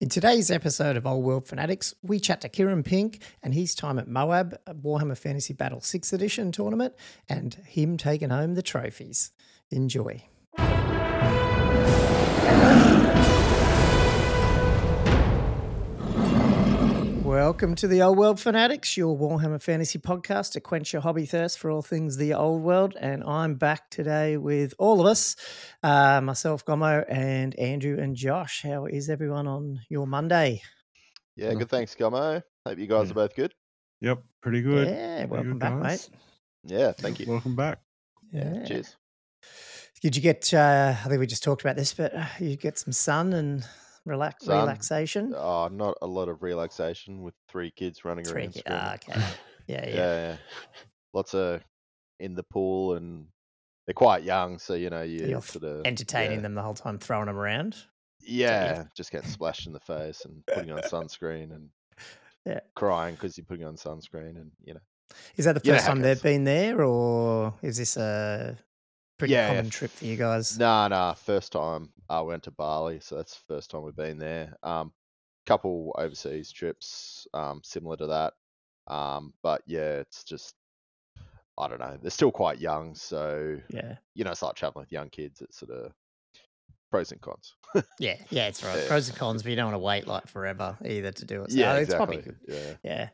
In today's episode of Old World Fanatics, we chat to Kieran Pink and his time at Moab, Warhammer Fantasy Battle 6th Edition tournament, and him taking home the trophies. Enjoy. Welcome to the Old World Fanatics, your Warhammer Fantasy podcast to quench your hobby thirst for all things the old world. And I'm back today with all of us, uh, myself, Gommo, and Andrew and Josh. How is everyone on your Monday? Yeah, good. Thanks, Gommo. Hope you guys Yeah. are both good. Yep, pretty good. Yeah, Pretty welcome good, back, guys. mate. Yeah, thank you. Welcome back. Yeah. Cheers. Did you get? Uh, I think we just talked about this, but uh, you get some sun and relax, Sun. relaxation. Oh, not a lot of relaxation with three kids running Three around. ki- ah, okay. Yeah, yeah, yeah. yeah. Lots of in the pool, and they're quite young, so you know you You're sort of Entertaining yeah. them the whole time, throwing them around. Yeah, just getting splashed in the face and putting on sunscreen and Yeah. crying because you're putting on sunscreen, and you know. Is that the first time they've been there, or is this a pretty Yeah, common f- trip for you guys? Nah, nah. First time I went to Bali, so that's the first time we've been there. Um, couple overseas trips, um, similar to that. Um, but yeah, it's just I don't know. They're still quite young, so Yeah, you know, it's like traveling with young kids. It's sort of pros and cons. yeah, yeah. It's right. Yeah. Pros and cons, but you don't want to wait like forever either to do it. So yeah, it's exactly. probably good. Yeah, Yeah.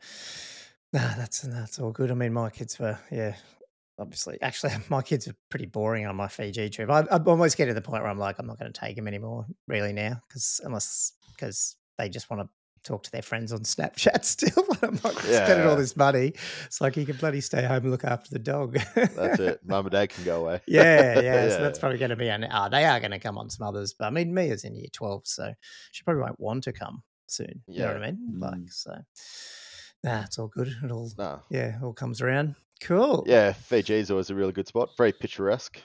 Nah, that's that's all good. I mean, my kids were yeah. Obviously, actually, my kids are pretty boring on my Fiji trip. I, I almost get to the point where I'm like, I'm not going to take them anymore, really now, because unless because they just want to talk to their friends on Snapchat still. but I'm not spending all this money. It's like you can bloody stay home and look after the dog. that's it. Mum and dad can go away. yeah, yeah. So that's probably going to be an. Uh, they are going to come on some others, but I mean, Mia's in year twelve, so she probably won't want to come soon. You know what I mean? Like, Mm. so nah, it's all good. It all no. yeah, all comes around. Cool. Yeah, Fiji's always a really good spot. Very picturesque.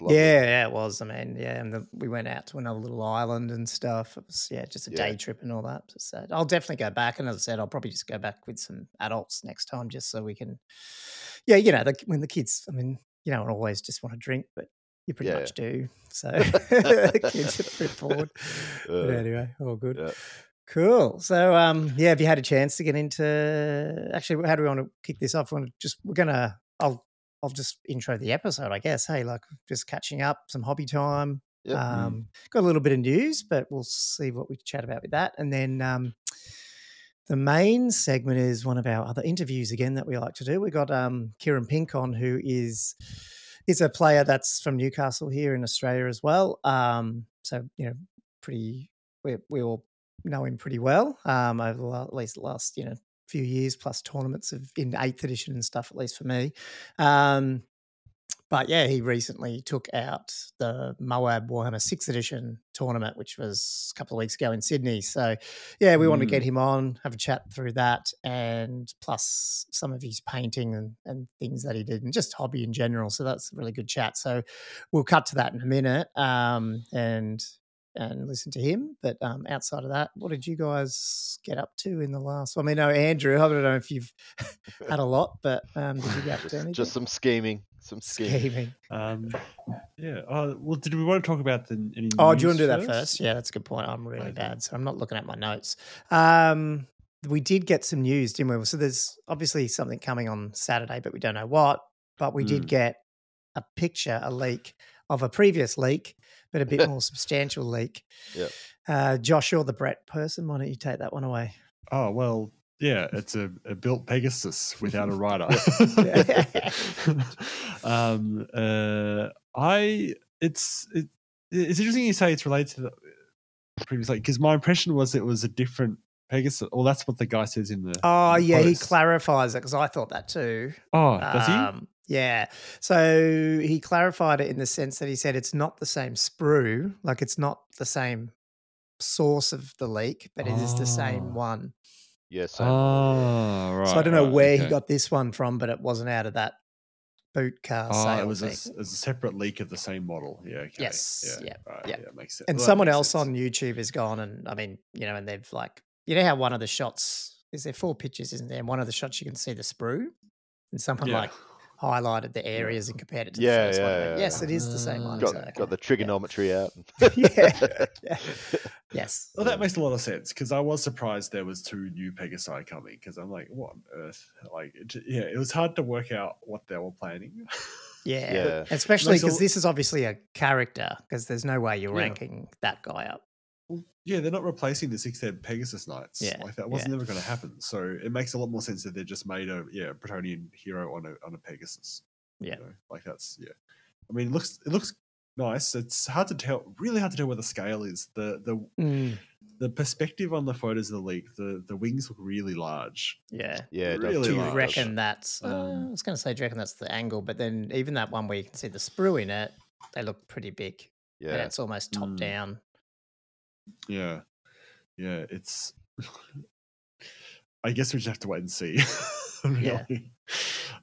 Yeah, yeah, it was. I mean, yeah, and the, we went out to another little island and stuff. It was yeah, just a Yeah. day trip and all that. So I'll definitely go back. And as I said, I'll probably just go back with some adults next time, just so we can. Yeah, you know, the, when the kids, I mean, you don't always just want to drink, but you pretty Yeah. much do. So the kids are pretty bored. But Uh, anyway, all good. yeah. Cool. So, um, yeah, have you had a chance to get into? Actually, how do we want to kick this off? We want to just we're gonna. I'll I'll just intro the episode, I guess. Hey, like just catching up, some hobby time. Yep. Mm. Um, got a little bit of news, but we'll see what we chat about with that. And then um, the main segment is one of our other interviews again that we like to do. We got um, Kieran Pink on, who is is a player that's from Newcastle here in Australia as well. Um, so you know, pretty we we all know him pretty well um, over the at least the last you know few years plus tournaments of in eighth edition and stuff at least for me. Um, but yeah, he recently took out the Moab Warhammer sixth edition tournament, which was a couple of weeks ago in Sydney. So yeah, we want to get him on, have a chat through that, and plus some of his painting and, and things that he did, and just hobby in general. So that's a really good chat. So we'll cut to that in a minute, um, and and listen to him. But um, outside of that, what did you guys get up to in the last? I mean, no, Andrew, I don't know if you've had a lot, but um, did you get up to Just, anything? just some scheming. Some scheming. scheming. Um, yeah. Uh, well, did we want to talk about the any? Oh, do you want to news do that first? Yeah, that's a good point. I'm really Okay. bad, so I'm not looking at my notes. Um, we did get some news, didn't we? So there's obviously something coming on Saturday, but we don't know what. But we did Mm. get a picture, a leak of a previous leak, but a bit more substantial leak. Yep. Uh, Josh, you're the Brett person. Why don't you take that one away? Oh well, yeah. It's a, a built Pegasus without a rider. um, uh, I it's it, it's interesting you say it's related to the previous like because my impression was it was a different Pegasus. Or that's what the guy says in the. Oh, in the yeah, he clarifies it because I thought that too. Oh, does he? Um, yeah. So he clarified it in the sense that he said it's not the same sprue, like it's not the same source of the leak, but it is the same Oh. one. Yeah, same Oh, ah, right. so I don't know right, where he got this one from, but it wasn't out of that boot car Oh, sale it was a, thing. s- it was a separate leak of the same model. Yeah. Okay. Yes, Yeah. yeah, Right, yeah. yeah. Makes sense. and Well, someone else sense. on YouTube has gone and I mean, you know, and they've like, you know how one of the shots is there four pictures, isn't there? And one of the shots you can see the sprue, and someone Yeah. like highlighted the areas and compared it to the first one. Yeah, went, yeah. Yes, it is the same one. Got, so, okay. got the trigonometry out. yeah, yeah. Yes. Well, that makes a lot of sense because I was surprised there was two new Pegasi coming because I'm like, what on earth? Like, it, yeah, it was hard to work out what they were planning. Yeah. Yeah. Especially Makes a because this is obviously a character, because there's no way you're Yeah. ranking that guy up. Well, yeah, they're not replacing the six-head Pegasus Knights. Yeah, like that wasn't yeah. never going to happen. So it makes a lot more sense that they're just made a yeah a Bretonnian hero on a on a Pegasus. you Yeah. know, like that's yeah. I mean, it looks it looks nice. It's hard to tell, really hard to tell where the scale is. The the Mm, the perspective on the photos of the leak, the the wings look really large. yeah. Yeah, it Really Do you large. reckon that's? uh, Um, I was going to say, do you reckon that's the angle? But then even that one where you can see the sprue in it, they look pretty big. And Yeah, it's almost top Mm. down. Yeah, yeah. It's. I guess we just have to wait and see. Yeah.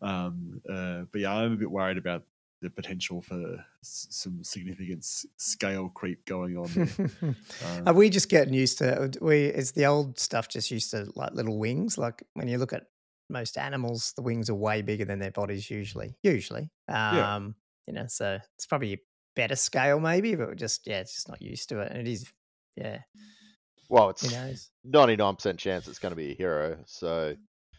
Um. Uh. But yeah, I'm a bit worried about the potential for s- some significant s- scale creep going on. There. Are Um, we just getting used to? We is the old stuff just used to like little wings? Like when you look at most animals, the wings are way bigger than their bodies usually. Usually, Yeah. um, you know, so it's probably a better scale maybe, but we're just yeah, it's just not used to it, and it is yeah, well, it's ninety nine percent chance it's going to be a hero. So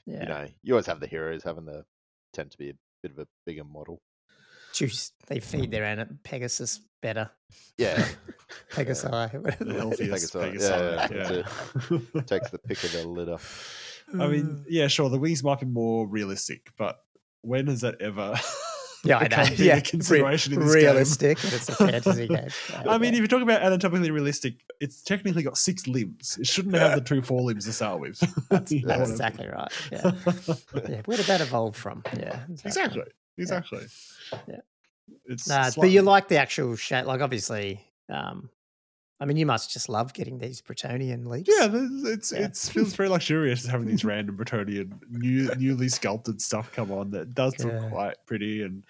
Yeah, you know, you always have the heroes having the tend to be a bit of a bigger model. Juice. They feed um their an- Pegasus better. Yeah, Pegasi, whatever. the the word healthiest Pegasus, yeah, Pegasi, yeah, takes the pick of the litter. I mean, yeah, sure, the wings might be more realistic, but when has that ever? Yeah, I know. become Yeah, a re- in this realistic. and It's a fantasy game. I mean, if you're talking about anatomically realistic, it's technically got six limbs. It shouldn't have the two forelimbs to start with. that's, that's what I exactly right. Yeah. yeah, where did that evolve from? Yeah, exactly. Exactly. Yeah. It's Nah, but you like the actual shape, like obviously. Um, I mean, you must just love getting these Bretonnian leaks. Yeah, it's Yeah. it feels very luxurious having these random Bretonnian new newly sculpted stuff come on that does Yeah. look quite pretty and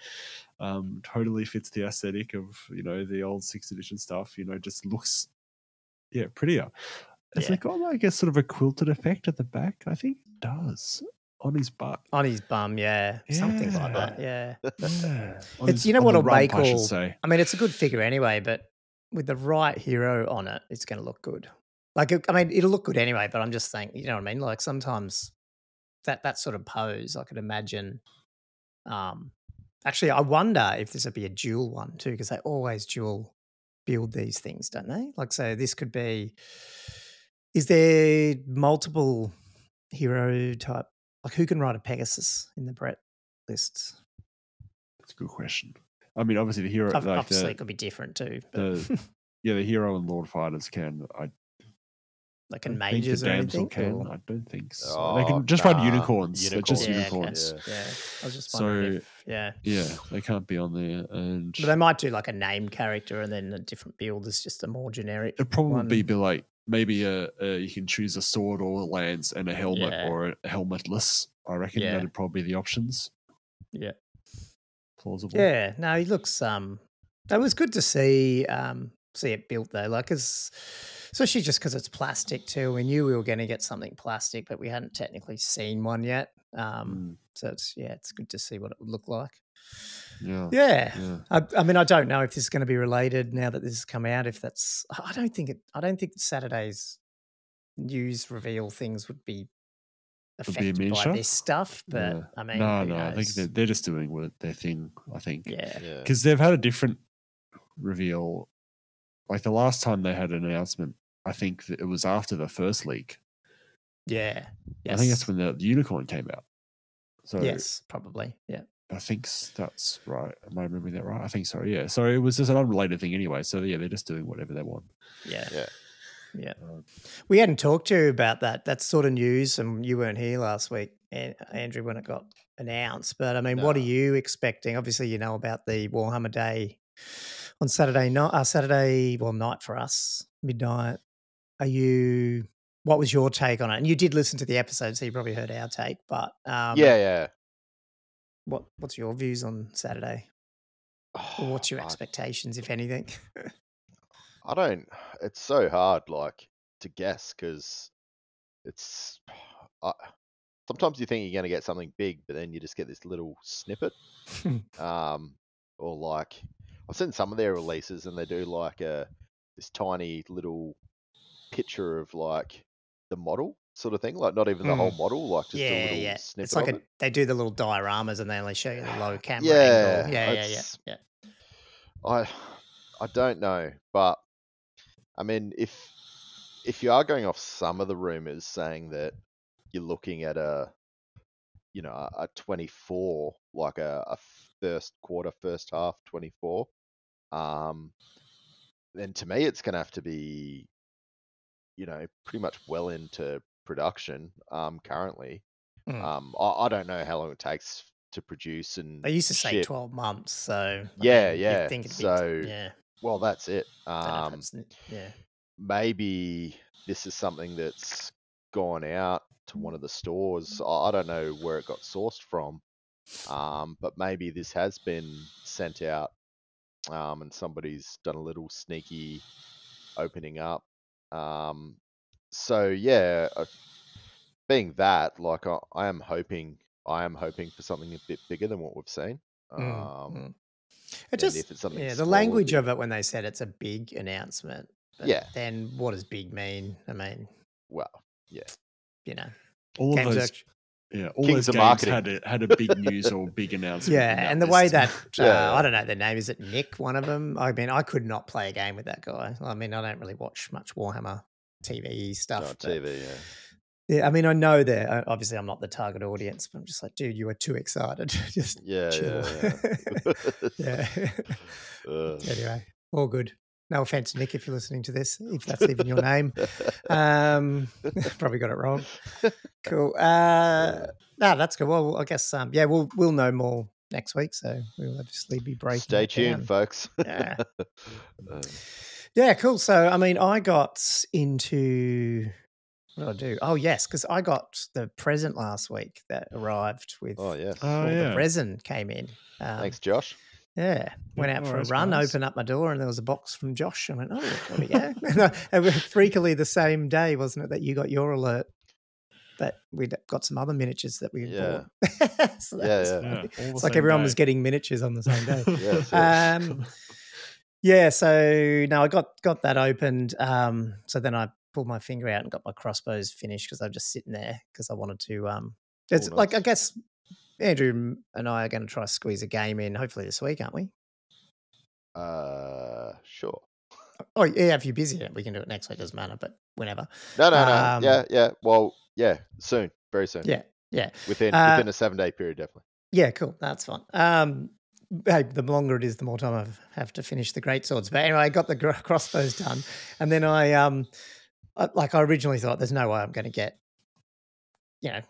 um, totally fits the aesthetic of you know the old sixth edition stuff. You know, just looks yeah prettier. Has Yeah. it got like a sort of a quilted effect at the back? I think it does on his butt. on his bum. Yeah, something like that. Yeah. Yeah, It's- his- you know what a make I should all- say. I mean, it's a good figure anyway, but with the right hero on it, it's going to look good. Like, I mean, it'll look good anyway. But I'm just saying, you know what I mean? Like sometimes that that sort of pose, I could imagine. Um, actually, I wonder if this would be a dual one too, because they always dual build these things, don't they? Like, so this could be. Is there multiple hero type? Like, who can ride a Pegasus in the Brett lists? That's a good question. I mean, obviously the hero, Ob- like Obviously, the, it could be different too. The yeah, the hero and Lord fighters can. I like in don't think mages the or anything. can. or- I don't don't think so. they Oh, can just ride nah, unicorns. They're just unicorns. Yeah, okay. unicorns. Yeah. Yeah, I was just wondering So- if, yeah. Yeah, they can't be on there. And But they might do like a named character and then a different build is just a more generic. it'd probably one. be like maybe a, a you can choose a sword or a lance and a helmet Yeah. or a helmetless. I reckon Yeah. that'd probably be the options. Yeah. Plausible. Yeah, no, he looks. Um, that was good to see. Um, see it built though, like as especially just because it's plastic too. We knew we were going to get something plastic, but we hadn't technically seen one yet. Um, Mm, so it's yeah, it's good to see what it would look like. yeah. Yeah. Yeah. I, I mean, I don't know if this is going to be related now that this has come out. If that's, I don't think it. I don't think Saturday's news reveal things would be Would be a affected by miniature? this stuff. But Yeah. I mean, no, who no. I think knows? they're, they're just doing what their thing. I think. yeah, Yeah, because they've had a different reveal. Like the last time they had an announcement, I think that it was after the first leak. yeah, yes. I think that's when the, the unicorn came out. So yes, probably. Yeah, I think that's right. Am I remembering that right? I think so. Yeah. So it was just an unrelated thing anyway. So yeah, they're just doing whatever they want. yeah, Yeah. Yeah. Um, We hadn't talked to you about that. That sort of news, and you weren't here last week, Andrew, when it got announced. But I mean, what are you expecting? Obviously, you know about the Warhammer Day on Saturday night. Uh, Saturday, well, night for us, midnight. Are you? What was your take on it? And you did listen to the episode, so you probably heard our take. But um, yeah, yeah. what what's your views on Saturday? Or what's your I- expectations, if anything? I don't. It's so hard, like to guess, because it's. I, sometimes you think you're going to get something big, but then you just get this little snippet. um, or like I've seen some of their releases, and they do like a this tiny little picture of like the model sort of thing, like not even the whole Mm. model, like just a yeah, little yeah. snippet It's like a, it. they do the little dioramas and they only show you the low camera Yeah, angle. Yeah, yeah, yeah, yeah. I I don't know, but I mean, if if you are going off some of the rumors saying that you're looking at a you know a 24 like a, a first quarter first half 24 um then to me it's going to have to be you know pretty much well into production um currently. Mm. um I, I don't know how long it takes to produce and They used to say 12 months, so I Yeah, mean, you'd yeah, think it'd be, so, yeah, well that's it don't know if um yeah. maybe this is something that's gone out to one of the stores. I I don't know where it got sourced from, um, but maybe this has been sent out, um, and somebody's done a little sneaky opening up. Um, so yeah, uh, being that, like I, I am hoping, I am hoping for something a bit bigger than what we've seen. Um, Mm, mm. It just if it's something yeah, the language of it when they said it's a big announcement. but Yeah. Then what does big mean? I mean, well, yeah, you know, All of games those, act- yeah, all Kings those of games marketing. had a, had a big news or big announcement. yeah, and the way that uh, Yeah. I don't know the name is it Nick, one of them. I mean, I could not play a game with that guy. I mean, I don't really watch much Warhammer TV stuff. no, but- TV, yeah. Yeah, I mean, I know that. uh, Obviously, I'm not the target audience, but I'm just like, dude, you are too excited. just Yeah, chill. yeah, yeah. Uh, anyway, all good. No offense, Nick, if you're listening to this, if that's even your name. Um, probably got it wrong. Cool. Uh, no, that's good. Well, I guess um, yeah, we'll we'll know more next week, so we'll obviously be breaking. Stay tuned, down. folks. Yeah. Uh, Yeah, cool. So, I mean, I got into what I do? Oh, yes, because I got the present last week that arrived with. oh yes. Oh, all yeah. the resin came in. Um, Thanks, Josh. Yeah, went out no for a run, guys. opened up my door, and there was a box from Josh. I went, oh, there we go. and, I- and freakily, the same day, wasn't it, that you got your alert? But we'd got some other miniatures that we Yeah. bought. so Yeah, yeah. Yeah, It's like same everyone was getting miniatures on the same day. Yes, yes. Um, yeah, so no, I got got that opened. Um, so then I pulled my finger out and got my crossbows finished because I'm just sitting there because I wanted to. Um, it's Oh, like I guess Andrew and I are going to try to squeeze a game in hopefully this week, aren't we? Uh, sure. Oh yeah, if you're busy, we can do it next week. Doesn't matter, but whenever. No, no, no. Um, yeah, yeah. Well, yeah. Soon, very soon. Yeah, yeah. Within Uh, within a seven day period, definitely. Yeah, cool. That's fine. Um, hey, the longer it is, the more time I have to finish the great swords. But anyway, I got the crossbows done, and then I um, like I originally thought, there's no way I'm going to get, you know,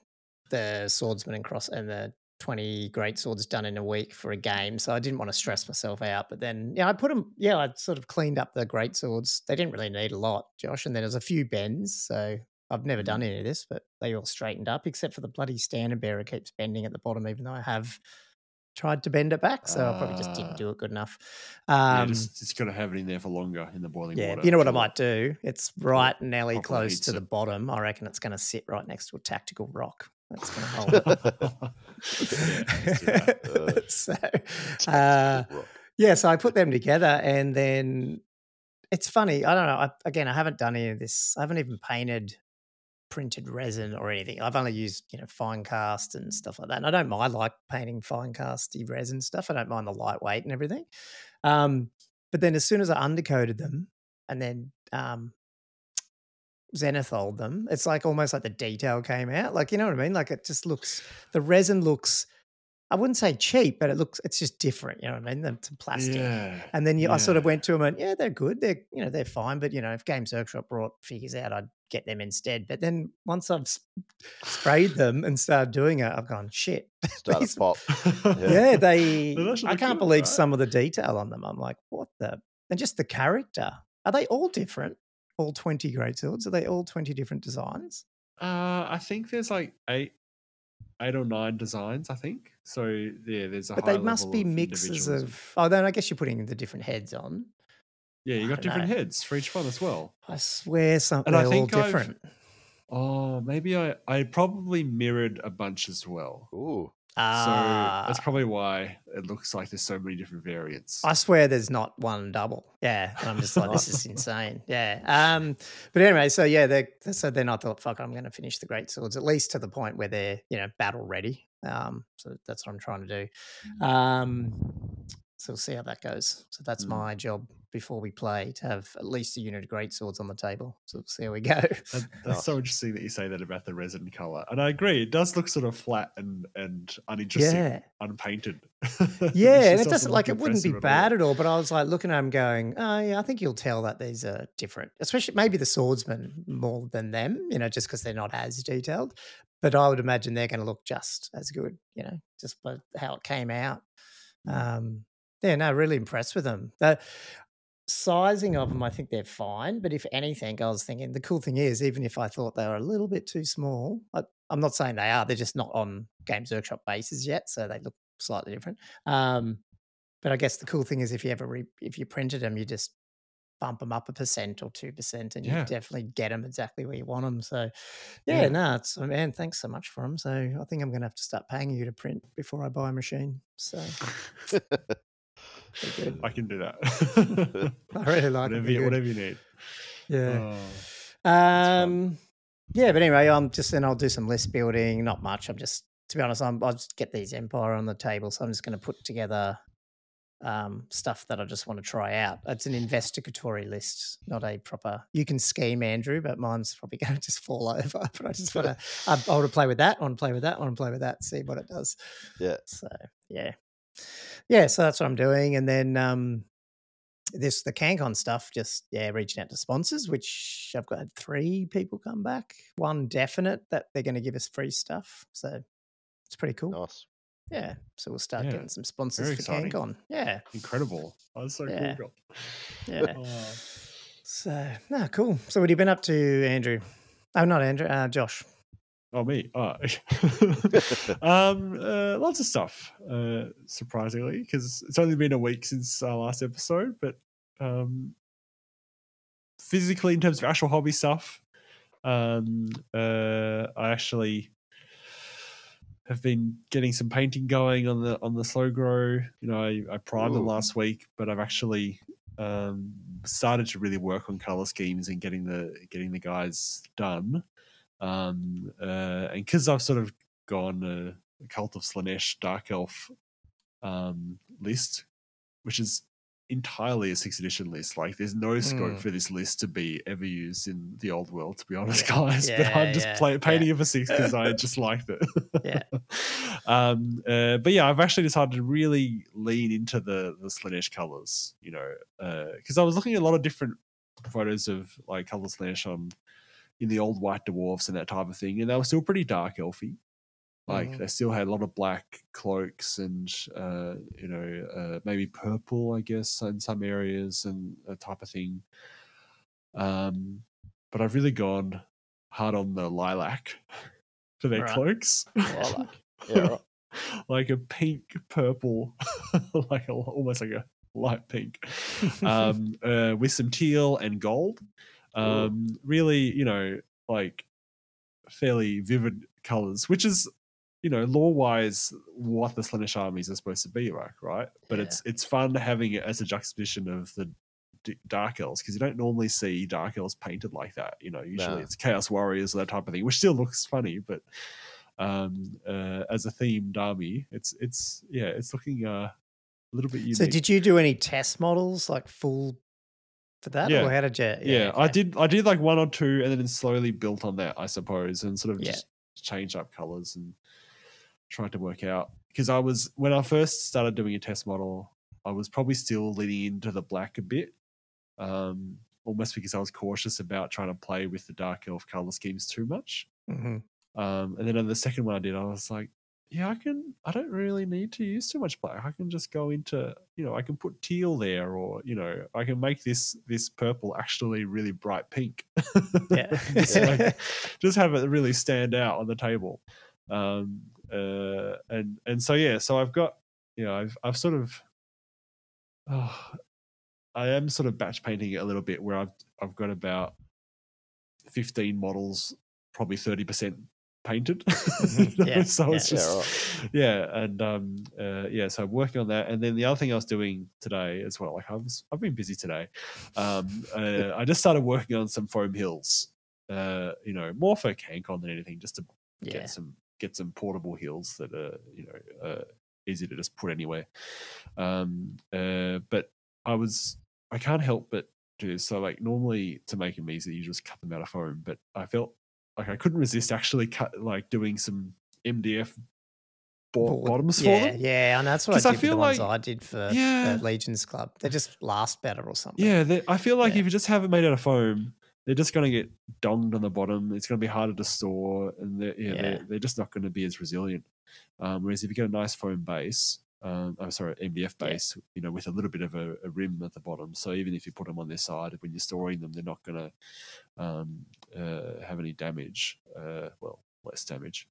the swordsman and cross and the twenty great swords done in a week for a game. So I didn't want to stress myself out. But then, yeah, I put them. Yeah, I sort of cleaned up the great swords. They didn't really need a lot, Josh. And then there's a few bends. So I've never done mm. any of this, but they all straightened up except for the bloody standard bearer keeps bending at the bottom, even though I have tried to bend it back. So I probably just Ah. didn't do it good enough. yeah, Um, just, just got to have it in there for longer in the boiling yeah, water. you know what I might do? It's right nearly close to the bottom. I reckon it's going to sit right next to a tactical rock. That's going to hold it. Yeah, let's do that. Uh, so, uh, yeah, so I put them together, and then it's funny. I don't know. I, again, I haven't done any of this. I haven't even painted printed resin or anything. I've only used you know Finecast and stuff like that. And I don't mind like painting fine casty resin stuff. I don't mind the lightweight and everything. Um, but then as soon as I undercoated them and then um, zenithal them, it's like almost like the detail came out. Like you know what I mean? Like it just looks the resin looks. I wouldn't say cheap, but it looks it's just different. You know what I mean? Than to plastic. Yeah. And then you, I sort of went to them and yeah, they're good. They're you know they're fine, but you know if Games Workshop brought figures out, I'd get them instead. But then once I've s- sprayed them and started doing it, I've gone shit. Start these- pop. Yeah, they. They I can't good, believe right? some of the detail on them. I'm like, what the? And just the character. Are they all different? All twenty great swords? Are they all twenty different designs? Uh, I think there's like eight, eight or nine designs. I think so. Yeah, there's a. But high they must level be of mixes of. Oh, then I guess you're putting the different heads on. Yeah, you got different know. heads for each one as well. I swear, something And I they're all think I've- different. Oh, maybe I I probably mirrored a bunch as well. Ooh. Ah, so that's probably why it looks like there's so many different variants. I swear there's not one double. Yeah. And I'm just like, this is insane. Yeah. Um, but anyway, so yeah, they so then I thought, fuck, I'm gonna finish the great swords, at least to the point where they're, you know, battle ready. Um, so that's what I'm trying to do. Um so we'll see how that goes. So that's Mm. my job before we play to have at least a unit of great swords on the table. So we'll see how we go. That, that's so interesting that you say that about the resin color, and I agree. It does look sort of flat and and uninteresting, yeah. unpainted. Yeah, and it doesn't like it wouldn't be bad at all. But I was like looking at him, going, "Oh yeah, I think you'll tell that these are different, especially maybe the swordsmen more than them, you know, just because they're not as detailed. But I would imagine they're going to look just as good, you know, just by how it came out. Um, yeah, no, really impressed with them. The sizing of them, I think they're fine. But if anything, I was thinking the cool thing is, even if I thought they were a little bit too small, I, I'm not saying they are. They're just not on Games Workshop bases yet, so they look slightly different. Um, but I guess the cool thing is if you ever re- if you printed them, you just bump them up a percent or two percent, and Yeah. you definitely get them exactly where you want them. So yeah, Yeah. no, it's man, thanks so much for them. So I think I'm going to have to start paying you to print before I buy a machine. So they're. I can do that. I really like whatever, them. you, whatever you need. Yeah. Oh. Um, yeah, but anyway, I'm just then I'll do some list building. Not much. I'm just to be honest, I'm, I'll just get these Empire on the table. So I'm just going to put together um, stuff that I just want to try out. It's an investigatory list, not a proper. You can scheme, Andrew, but mine's probably going to just fall over. But I just want to. I, I want to play with that. I want to play with that. I want to play with that. See what it does. Yeah. So yeah, yeah. So that's what I'm doing, and then um, this the CanCon stuff. Just yeah, reaching out to sponsors, which I've got three people come back. One definite that they're going to give us free stuff. So it's pretty cool. Nice. Yeah. So we'll start Yeah, getting some sponsors very for exciting. CanCon. Yeah. Incredible. That's so Yeah. cool. Yeah. Oh. so no, cool. So what have you been up to, Andrew? Oh, not Andrew. Uh, Josh. Oh, me. Oh. um, uh, lots of stuff, uh, surprisingly, because it's only been a week since our last episode. But um, physically, in terms of actual hobby stuff, um, uh, I actually have been getting some painting going on the on the slow grow. You know, I, I primed them last week, but I've actually um, started to really work on color schemes and getting the getting the guys done. Um, uh, and because I've sort of gone uh, Cult of Slaanesh Dark Elf um, list, which is entirely a sixth edition list. Like, there's no scope Mm. for this list to be ever used in the old world, to be honest, guys. but I'm just yeah, play, yeah. painting it for six because I just liked it. Yeah. um, uh, but yeah, I've actually decided to really lean into the the Slaanesh colors. You know, because I was looking at a lot of different photos of like color Slaanesh on in the old white dwarfs and that type of thing, and they were still pretty dark elfy. Like Mhm. they still had a lot of black cloaks and uh, you know uh, maybe purple, I guess, in some areas and that type of thing. Um, but I've really gone hard on the lilac for their Right. cloaks. Lilac. Yeah, right. like a pink purple, like a, almost like a light pink, um, uh, with some teal and gold. Um, really, you know, like fairly vivid colors, which is, you know, lore wise, what the Slaanesh armies are supposed to be like, right? But Yeah. it's it's fun having it as a juxtaposition of the d- dark elves because you don't normally see dark elves painted like that. You know, usually No. it's chaos warriors or that type of thing, which still looks funny, but um uh, as a themed army, it's it's yeah, it's looking uh, a little bit unique. So did you do any test models like full for that, Yeah. or how did you? yeah, I okay. did I did like one or two and then slowly built on that, I suppose, and sort of Yeah. just change up colors and tried to work out because I was when I first started doing a test model, I was probably still leaning into the black a bit. Um almost because I was cautious about trying to play with the dark elf color schemes too much. Mhm. Um and then on the second one I did, I was like, yeah, I can I don't really need to use too much black. I can just go into, you know, I can put teal there or, you know, I can make this this purple actually really bright pink. Yeah. just, like, just have it really stand out on the table. Um uh and and so yeah, so I've got you know, I've I've sort of oh, I am sort of batch painting it a little bit where I've I've got about 15 models, probably 30% painted. Mhm. Yeah, so it's yeah. Yeah, just yeah, and um, uh, yeah. So I'm working on that, and then the other thing I was doing today as well. Like I was, I've been busy today. Um, uh, I just started working on some foam hills. Uh, you know, more for CanCon than anything, just to Yeah. get some get some portable hills that are you know uh, easy to just put anywhere. Um, uh, but I was I can't help but do this. So like normally to make them easy, you just cut them out of foam. But I felt like I couldn't resist actually cut like doing some MDF bo- bottoms for yeah, them. yeah, and that's what I I feel ones like- I did for Yeah. the Legions Club. They just last better or something. Yeah, I feel like Yeah. if you just have it made out of foam, they're just going to get donged on the bottom. It's going to be harder to store, and they're, yeah, Yeah. They're, they're just not going to be as resilient. Um, whereas if you get a nice foam base, um, I'm sorry, MDF Yeah. base, you know, with a little bit of a, a rim at the bottom, so even if you put them on their side, when you're storing them, they're not going to um, uh, have any damage. Uh, well, less damage.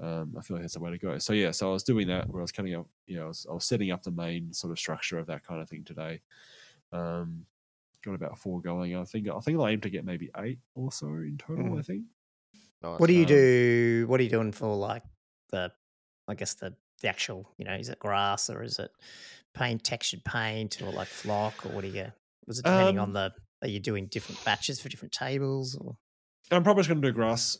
Um, I feel like that's the way to go. So yeah, so I was doing that where I was cutting up, you know, I was, I was setting up the main sort of structure of that kind of thing today. Um, got about four going. I think I think I'll aim to get maybe eight or so in total. Mm. I think. Nice. What do you Um, do? What are you doing for like the, I guess the the actual, you know, is it grass or is it paint, textured paint, or like flock, or what do you? Was it depending on Um, the? Are you doing different batches for different tables, or I'm probably just going to do grass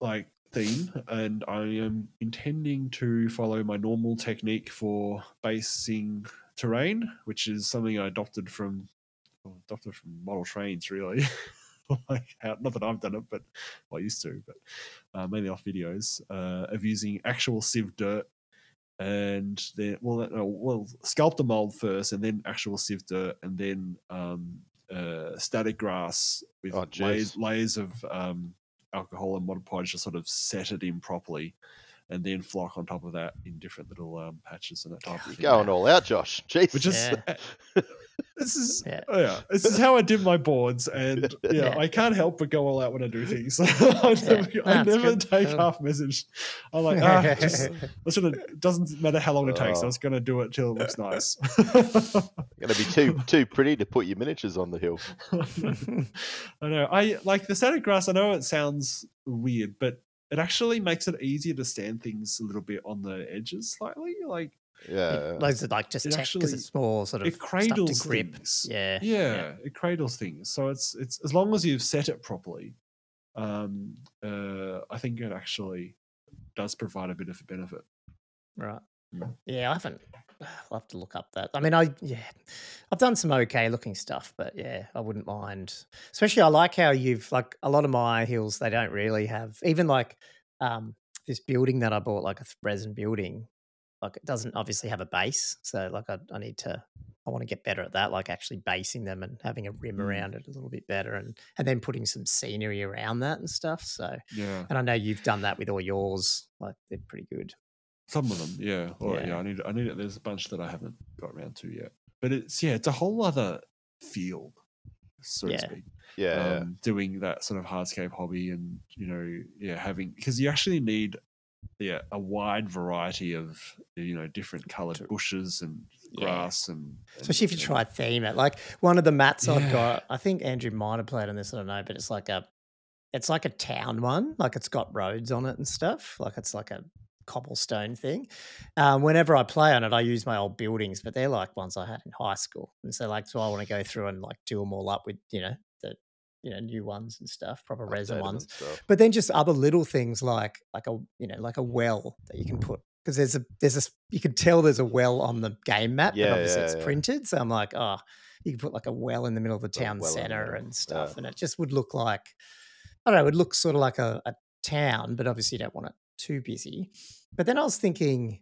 like theme, and I am intending to follow my normal technique for basing terrain, which is something I adopted from well, adopted from model trains, really. like not that I've done it, but well, I used to, but uh, mainly off videos uh, of using actual sieve dirt and then well, no, well, sculpt the mold first, and then actual sifter, and then um, uh, static grass with Oh, layers, layers of um, alcohol and Mod Podge to sort of set it in properly, and then flock on top of that in different little um, patches and that type of You're thing. going all out, Josh. Jeez. Which is Yeah. this is Yeah. oh yeah this is how I did my boards, and yeah, Yeah. I can't help but go all out when I do things. I never, Yeah. I never take Um, half message. I'm like, ah, just, let's gonna, it doesn't matter how long it takes. I Oh. was gonna do it till it looks nice. going to be too too pretty to put your miniatures on the hill. I know. I like the static grass. I know it sounds weird, but it actually makes it easier to stand things a little bit on the edges slightly. Like Yeah. those are like just It because actually- it's more sort of it stuff cradles to grip. things. Yeah, yeah, it cradles things. So it's it's as long as you've set it properly, um, uh, I think it actually does provide a bit of a benefit. Right. Mm. Yeah, I haven't. I'll have to look up that. I mean, I yeah, I've done some okay looking stuff, but yeah, I wouldn't mind. Especially, I like how you've like a lot of my hills. They don't really have even like um this building that I bought, like a resin building. Like it doesn't obviously have a base, so like I, I need to. I want to get better at that, like actually basing them and having a rim Mm. around it a little bit better, and and then putting some scenery around that and stuff. So, Yeah, and I know you've done that with all yours. Like they're pretty good. Some of them. Yeah, or yeah. Yeah. I need I need it. There's a bunch that I haven't got around to yet, but it's yeah, it's a whole other field, so Yeah. to speak. Yeah. um, doing that sort of hardscape hobby and you know yeah having because you actually need yeah a wide variety of you know different colored bushes and Yeah. grass and, and Especially if you try theme it. Like one of the mats I've got, I think Andrew might have played on this, I don't know, but it's like a it's like a town one. Like it's got roads on it and stuff. Like it's like a cobblestone thing. Um, whenever I play on it, I use my old buildings, but they're like ones I had in high school. And so like so I want to go through and like do them all up with, you know, the you know, new ones and stuff, proper resin ones but then just other little things like like a you know like a well that you can put because there's a there's a you can tell there's a well on the game map Yeah, but obviously yeah, it's yeah. printed so i'm like oh you can put like a well in the middle of the town well center and stuff and it just would look like i don't know it would look sort of like a, a town but obviously you don't want it too busy but then i was thinking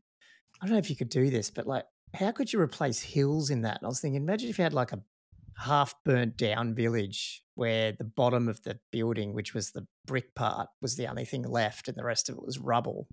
i don't know if you could do this but like how could you replace hills in that and i was thinking imagine if you had like a half burnt down village where the bottom of the building, which was the brick part, was the only thing left, and the rest of it was rubble.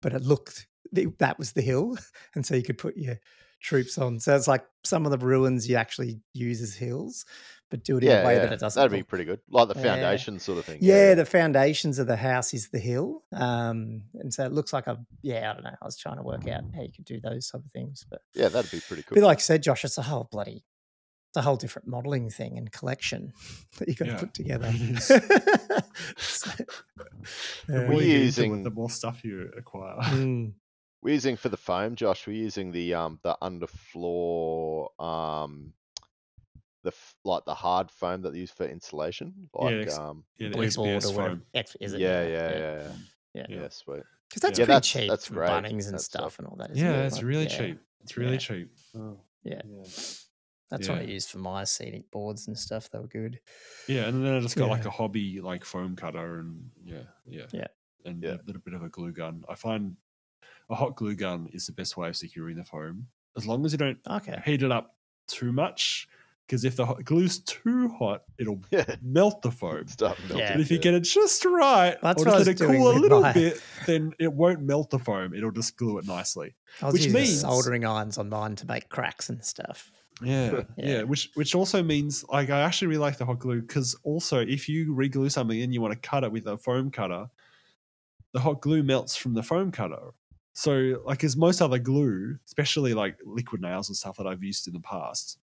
But it looked that was the hill, and so you could put your troops on. So it's like some of the ruins you actually use as hills, but do it in Yeah, a way yeah. that it doesn't. That'd be pretty good. Like the Yeah. foundation sort of thing. yeah, the foundations of the house is the hill, um, and so it looks like a yeah. I don't know. I was trying to work out how you could do those type of things, but yeah, that'd be pretty cool. but cool. like I said, Josh, it's a whole bloody, it's a whole different modelling thing and collection that you got to put together. So, Yeah. We're you get into using- the more stuff you acquire. Mm. We're using for the foam, Josh. We're using the um the underfloor um the like the hard foam that they use for insulation. Like ex- um Yeah, the Blue board XPS or foam. X, is it? yeah, yeah, yeah, yeah, Yeah. yeah, Yeah. sweet. Because that's Yeah, pretty that's- cheap that's from great. Bunnings and That's stuff stuff. and all that. isn't Yeah, it? it's Like, really yeah. cheap. It's really Yeah. cheap. Oh, Yeah. yeah. That's what I Yeah. used for my scenic boards and stuff. They were good. Yeah, and then I just got like a hobby like foam cutter and yeah, yeah, Yeah. and Yeah. a little bit of a glue gun. I find a hot glue gun is the best way of securing the foam, as long as you don't Okay. heat it up too much. Because if the hot glue's too hot, it'll Yeah, melt the foam. stuff. Yeah. But if you get it just right, That's or just let it doing cool a little my- bit, then it won't melt the foam. It'll just glue it nicely. I was Which using means- soldering irons on mine to make cracks and stuff. Yeah, Yeah. yeah, Which which also means like I actually really like the hot glue because also if you reglue something and you want to cut it with a foam cutter, the hot glue melts from the foam cutter. So like as most other glue, especially like liquid nails and stuff that I've used in the past,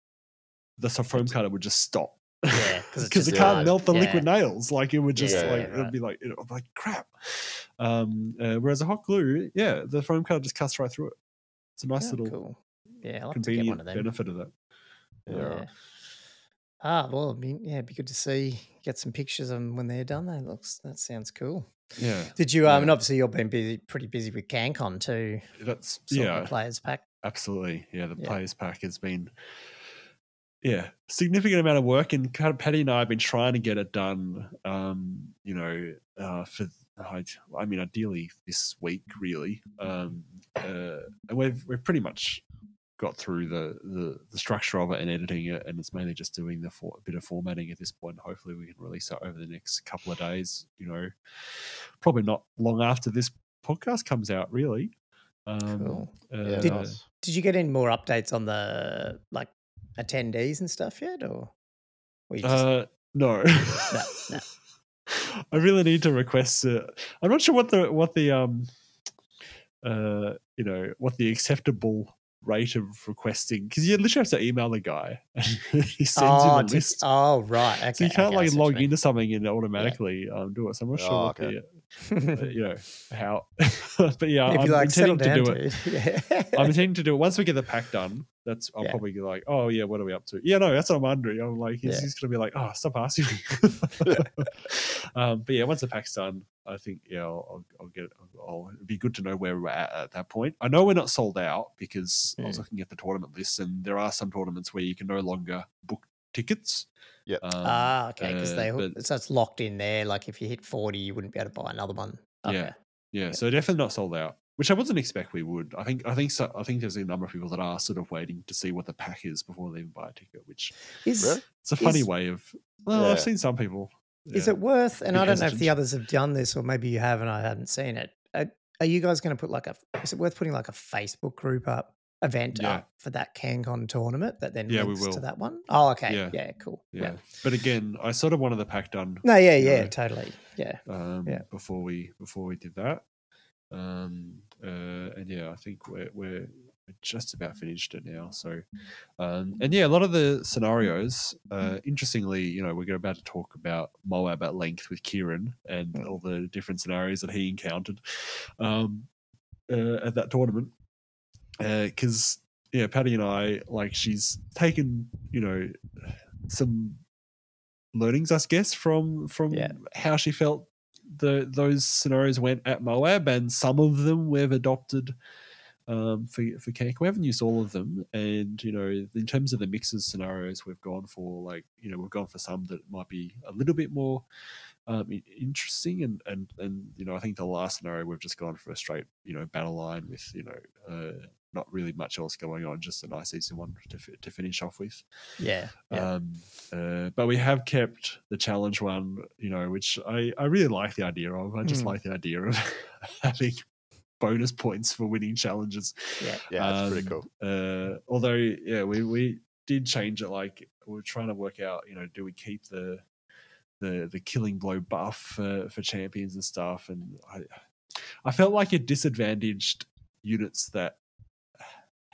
the foam cutter would just stop. Yeah, because it can't melt the Yeah. liquid nails. Like it would just Yeah, like yeah, it'd be like it'd be like crap. Um, uh, whereas a hot glue, yeah, the foam cutter just cuts right through it. It's a nice Oh, little cool. Yeah, I'll have to get convenient one of them. benefit of that. Yeah. Yeah. Ah, well, I mean, yeah, it'd be good to see, get some pictures of them when they're done. That looks, that sounds cool. Yeah, Did you? Um, Yeah. and obviously you've been busy, pretty busy with CanCon too. that's yeah. the players pack. Absolutely. Yeah, the players pack has been yeah, significant amount of work and kind of Patty and I have been trying to get it done um, you know, uh for I, I mean ideally this week really. Um uh and we've we've pretty much got through the, the the structure of it and editing it and it's mainly just doing the for, a bit of formatting at this point. Hopefully we can release it over the next couple of days, you know. Probably not long after this podcast comes out really. Um, Cool. Yeah, uh, Did- nice. Did you get any more updates on the like attendees and stuff yet, or? were you just- Uh, no. no. I really need to request. Uh, I'm not sure what the what the um, uh, you know, what the acceptable rate of requesting because you literally have to email the guy. and he sends oh, you the list. oh, right. Okay. so you can't okay, like log into something and automatically um, do it. So I'm not sure Oh, what okay. the you know how, but yeah, if I'm you like intending to down do it. Yeah. I'm intending to do it once we get the pack done. That's I'll Yeah. probably be like, oh yeah, what are we up to? Yeah, no, that's what I'm wondering. I'm like, he's, Yeah. he's gonna be like, oh, stop asking me. um, but yeah, once the pack's done, I think yeah, I'll, I'll, get. I'll, I'll it'd be good to know where we're at at that point. I know we're not sold out because I was Mm. looking at the tournament list, and there are some tournaments where you can no longer book tickets. Yep. Um, ah, okay. Because uh, they but- so it's locked in there. Like if you hit forty, you wouldn't be able to buy another one. Okay. Yeah. Yeah, so definitely not sold out, which I wasn't expect we would. I think I think so, I think there's a number of people that are sort of waiting to see what the pack is before they even buy a ticket, which Is Really? it's a funny Is- way of. Well, Yeah. I've seen some people. Is it worth? And I don't know if the others have done this, or maybe you have, and I haven't seen it. Are, are you guys going to put like a? Is it worth putting like a Facebook group up event Yeah. up for that CanCon tournament that then Yeah, links to that one? Oh, okay. Yeah. Yeah, cool. Yeah. but again, I sort of wanted the pack done No, yeah, yeah, know, totally. Yeah. um, Yeah. before we before we did that. Um, uh, and yeah, I think we're we're just about finished it now. So, um, and yeah, a lot of the scenarios. Uh, interestingly, you know, we're about to talk about Moab at length with Kieran and Mm. all the different scenarios that he encountered um, uh, at that tournament. Because yeah, Patty and I like she's taken you know some learnings, I guess, from from Yeah. how she felt the those scenarios went at Moab, and some of them we've adopted um, for for Kank. We haven't used all of them, and you know, in terms of the mixes scenarios, we've gone for like you know we've gone for some that might be a little bit more um, interesting, and and and you know I think the last scenario we've just gone for a straight you know battle line with you know. Uh, not really much else going on, just a nice easy one to, fi- to finish off with. Yeah. Yeah. Um, uh, but we have kept the challenge one, you know, which I, I really like the idea of. I just Mm. like the idea of having bonus points for winning challenges. yeah. Yeah, it's pretty Um, cool. Uh, although, yeah, we, we did change it. Like we are trying to work out, you know, do we keep the the the killing blow buff for, for champions and stuff? And I I felt like it disadvantaged units that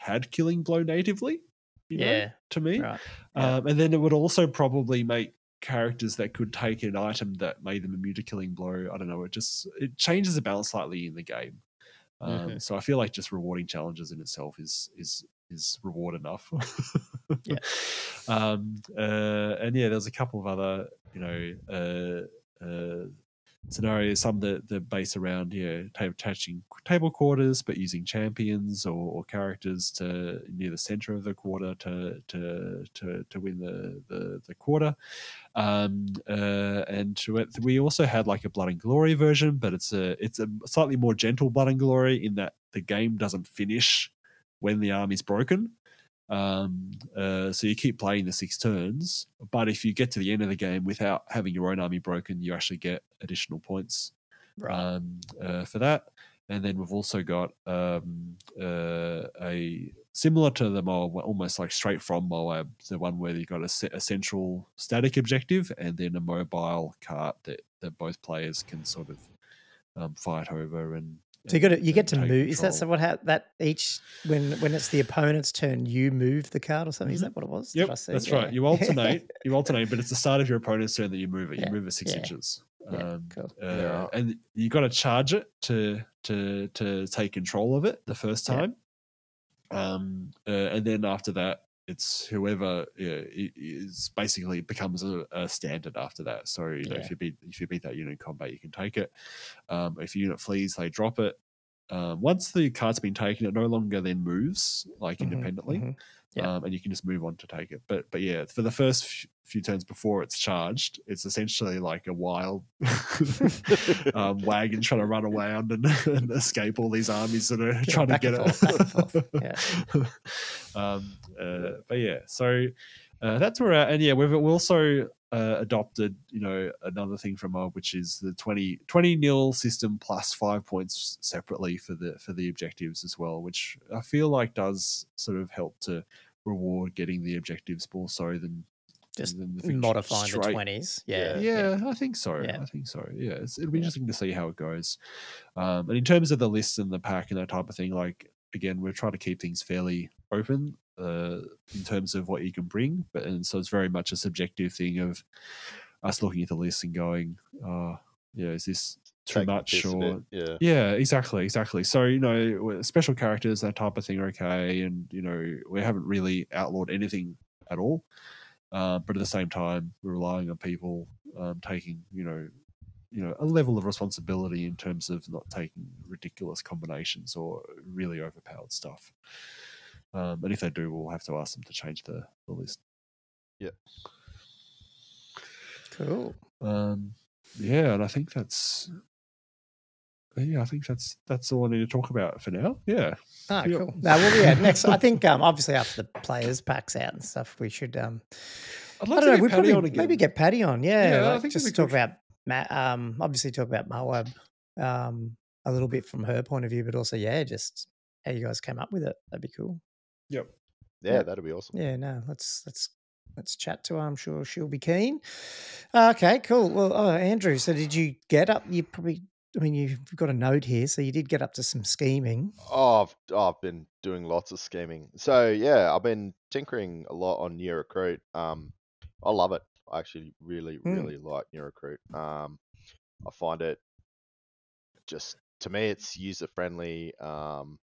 had killing blow natively. You know, Yeah. to me. Right. Yeah. Um, and then it would also probably make characters that could take an item that made them immune to killing blow. I don't know. It just it changes the balance slightly in the game. Um, Mhm. So I feel like just rewarding challenges in itself is is is reward enough. Yeah. Um, uh, and yeah, there's a couple of other you know uh, uh, scenarios. Some that that base around yeah ta- attaching table quarters, but using champions or, or characters to near the center of the quarter to to to to win the the, the quarter. Um, uh, and we also had like a Blood and Glory version, but it's a it's a slightly more gentle Blood and Glory in that the game doesn't finish when the army's broken. Um, uh, so you keep playing the six turns, but if you get to the end of the game without having your own army broken, you actually get additional points Right. um, uh, for that. And then we've also got um, uh, a similar to the Moab, almost like straight from Moab, the one where you've got a, a central static objective and then a mobile cart that, that both players can sort of um, fight over. And so you got to, you get to take move. Is that so? control. What ha- that each when when it's the opponent's turn, you move the card or something? Is that what it was? Did I Yep, that's Yeah. right. You alternate, you alternate, but it's the start of your opponent's turn that you move it. You Yeah, move it six yeah, inches. Yeah, Um, cool. uh, Yeah. and you got to charge it to to to take control of it the first Yeah. time. Um, uh, and then after that, it's whoever yeah, i- is basically becomes a, a standard after that. So you know, Yeah. if you beat if you beat that unit in combat, you can take it. Um, if a unit flees, they drop it. Um, once the card's been taken, it no longer then moves like Mhm, independently mhm. Yeah. um, and you can just move on to take it. But but yeah, for the first f- few turns before it's charged, it's essentially like a wild um, wagon trying to run around and, and escape all these armies that are Yeah, trying to get it. forth, and um, uh, but yeah, so uh, that's where, we're at. and yeah, we've also uh, adopted, you know, another thing from Moab, which is the 20, 20 nil system plus five points separately for the for the objectives as well, which I feel like does sort of help to reward getting the objectives more so than Just than the thing modifying the straight. twenties. Yeah. Yeah, I think so. Yeah. I think so. Yeah, it's, it'll be Yeah. interesting to see how it goes. Um, and in terms of the lists and the pack and that type of thing, like again, we're trying to keep things fairly open uh, in terms of what you can bring, but and so it's very much a subjective thing of us looking at the list and going, uh, yeah, is this too Take much or yeah. yeah, exactly, exactly. So you know, special characters, that type of thing, are okay, and you know, we haven't really outlawed anything at all. Uh, but at the same time, we're relying on people um, taking, you know, you know, a level of responsibility in terms of not taking ridiculous combinations or really overpowered stuff. Um, and if they do, we'll have to ask them to change the, the list. Yeah. Cool. Um, yeah, and I think that's yeah, I think that's that's all I need to talk about for now. Yeah. Ah, Yep. cool. Now, well, yeah. Next, I think um, obviously after the players packs out and stuff, we should um, I'd I don't know. to We get Paddy probably on again. maybe get Patty on. Yeah, Yeah, I like think just talk good. about Matt. Um, obviously talk about Moab um, a little bit from her point of view, but also yeah, just how you guys came up with it. That'd be cool. Yep. Yeah, Yeah. that'd be awesome. Yeah, no, let's let's let's chat to her. I'm sure she'll be keen. Okay, cool. Well, oh, Andrew, so did you get up? You probably, I mean, you've got a note here, so you did get up to some scheming. Oh, I've, oh, I've been doing lots of scheming. So yeah, I've been tinkering a lot on New Recruit. Um, I love it. I actually really, Mm. really like New Recruit. Um, I find it just to me, it's user friendly. Um,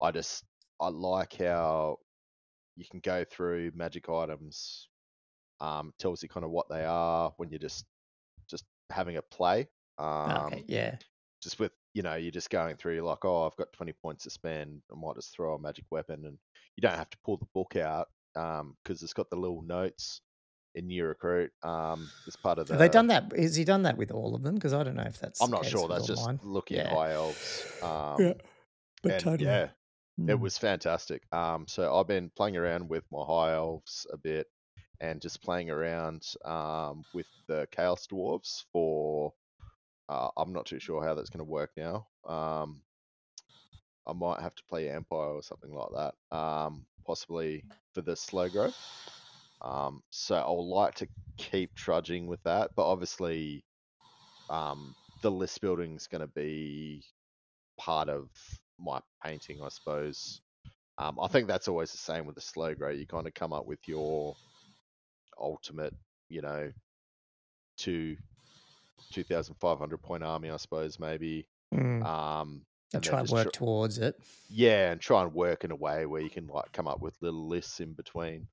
I just I like how you can go through magic items. Um, tells you kind of what they are when you're just just having a play. Um, okay, yeah, just with you know you're just going through you're like oh i've got 20 points to spend i might just throw a magic weapon and you don't have to pull the book out because it's got the little notes in new recruit um as part of the have they done that? Has he done that with all of them? Because I don't know if that's. i'm not sure that's just mine. looking at Yeah. high elves um Yeah, but and totally. yeah it Mm. was fantastic um so i've been playing around with my high elves a bit and just playing around um with the chaos dwarves for uh, i'm not too sure how that's going to work now um I might have to play Empire or something like that, um, possibly for the slow growth. Um, so I would like to keep trudging with that, but obviously, um, the list building is going to be part of my painting, I suppose. Um, I think that's always the same with the slow grow. You kind of come up with your ultimate, you know, two, two thousand five hundred point army, I suppose maybe. Mm. Um, I'll and try and work tr- towards it. yeah, and try and work in a way where you can like come up with little lists in between.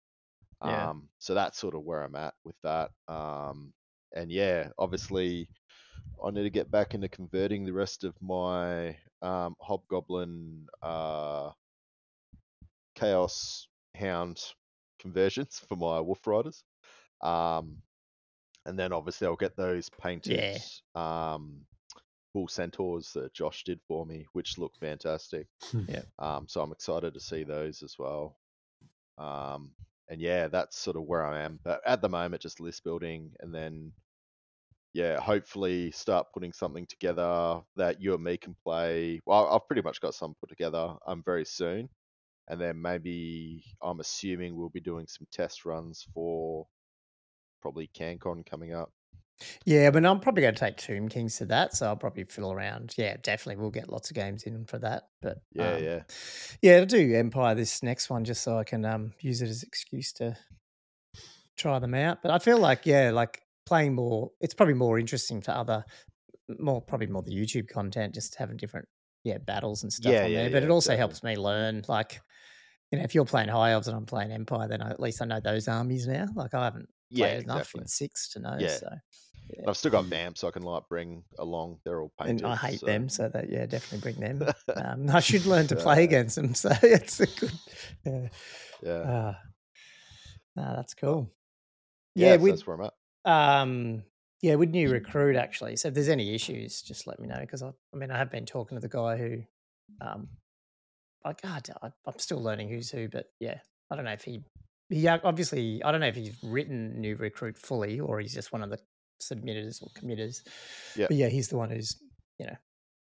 Yeah. Um, so that's sort of where I'm at with that. Um, and yeah, obviously, I need to get back into converting the rest of my um, Hobgoblin uh, Chaos Hound conversions for my Wolf Riders. Um, and then obviously I'll get those painted um, Bull Centaurs that Josh did for me, which look fantastic. Yeah. Um, so I'm excited to see those as well. Um, and yeah, that's sort of where I am. But at the moment, just list building, and then yeah, hopefully start putting something together that you and me can play. Well, I've pretty much got some put together. Um, very soon, and then maybe I'm assuming we'll be doing some test runs for probably CanCon coming up. Yeah, but I'm probably going to take Tomb Kings to that, so I'll probably fiddle around. Yeah, definitely, we'll get lots of games in for that. But Yeah, um, yeah, yeah, to do Empire this next one just so I can um use it as excuse to try them out. But I feel like yeah, like playing more, it's probably more interesting for other, more probably more the YouTube content, just having different yeah battles and stuff Yeah, on yeah, there. But yeah, it also definitely. helps me learn like. You know, if you're playing High Elves and I'm playing Empire, then I, at least I know those armies now. Like I haven't yeah, played enough exactly. in six to know. Yeah. So, And I've still got vamps I can like bring along. They're all painted. and I hate so- them, so that yeah, definitely bring them. um, I should learn to play Uh, against them, so it's a good. Yeah, yeah, ah, nah, that's cool. yeah, Yeah, so that's where I'm at. Um, yeah, with new recruit actually. So if there's any issues, just let me know because I, I mean, I have been talking to the guy who, um, I God, I, I'm still learning who's who, but yeah, I don't know if he, he uh, obviously, I don't know if he's written new recruit fully or he's just one of the submitters or committers. Yeah. But yeah, he's the one who's you know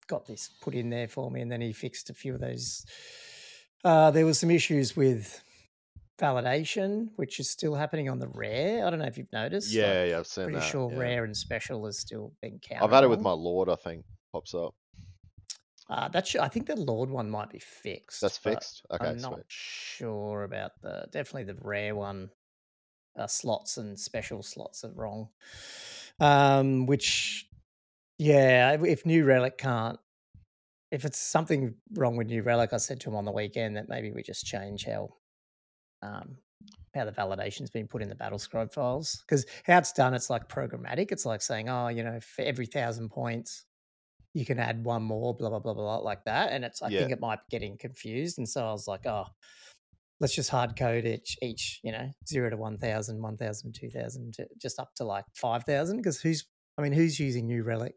got this put in there for me, and then he fixed a few of those. Uh, there was some issues with validation, which is still happening on the rare. I don't know if you've noticed. like, Yeah, yeah, I've seen pretty that. sure yeah. rare and special is still being counted. I've had it with my Lord. I think pops up. Uh, that should, I think the Lord one might be fixed. That's fixed. Okay, I'm not sweet. sure about the definitely the rare one. Uh, slots and special slots are wrong. Um, which, yeah, if- if New Relic can't, if it's something wrong with New Relic, I said to him on the weekend that maybe we just change how, um, how the validation's been put in the BattleScribe files because how it's done, it's like programmatic. It's like saying, oh, you know, for every thousand points, you can add one more, blah blah blah blah, like that. And it's, I Yeah. think it might be getting confused, and so I was like, oh, let's just hard code each, each, you know, zero to 1,000, 1,000, 2,000, to- just up to like 5,000. Because who's, I mean, who's using New Relic?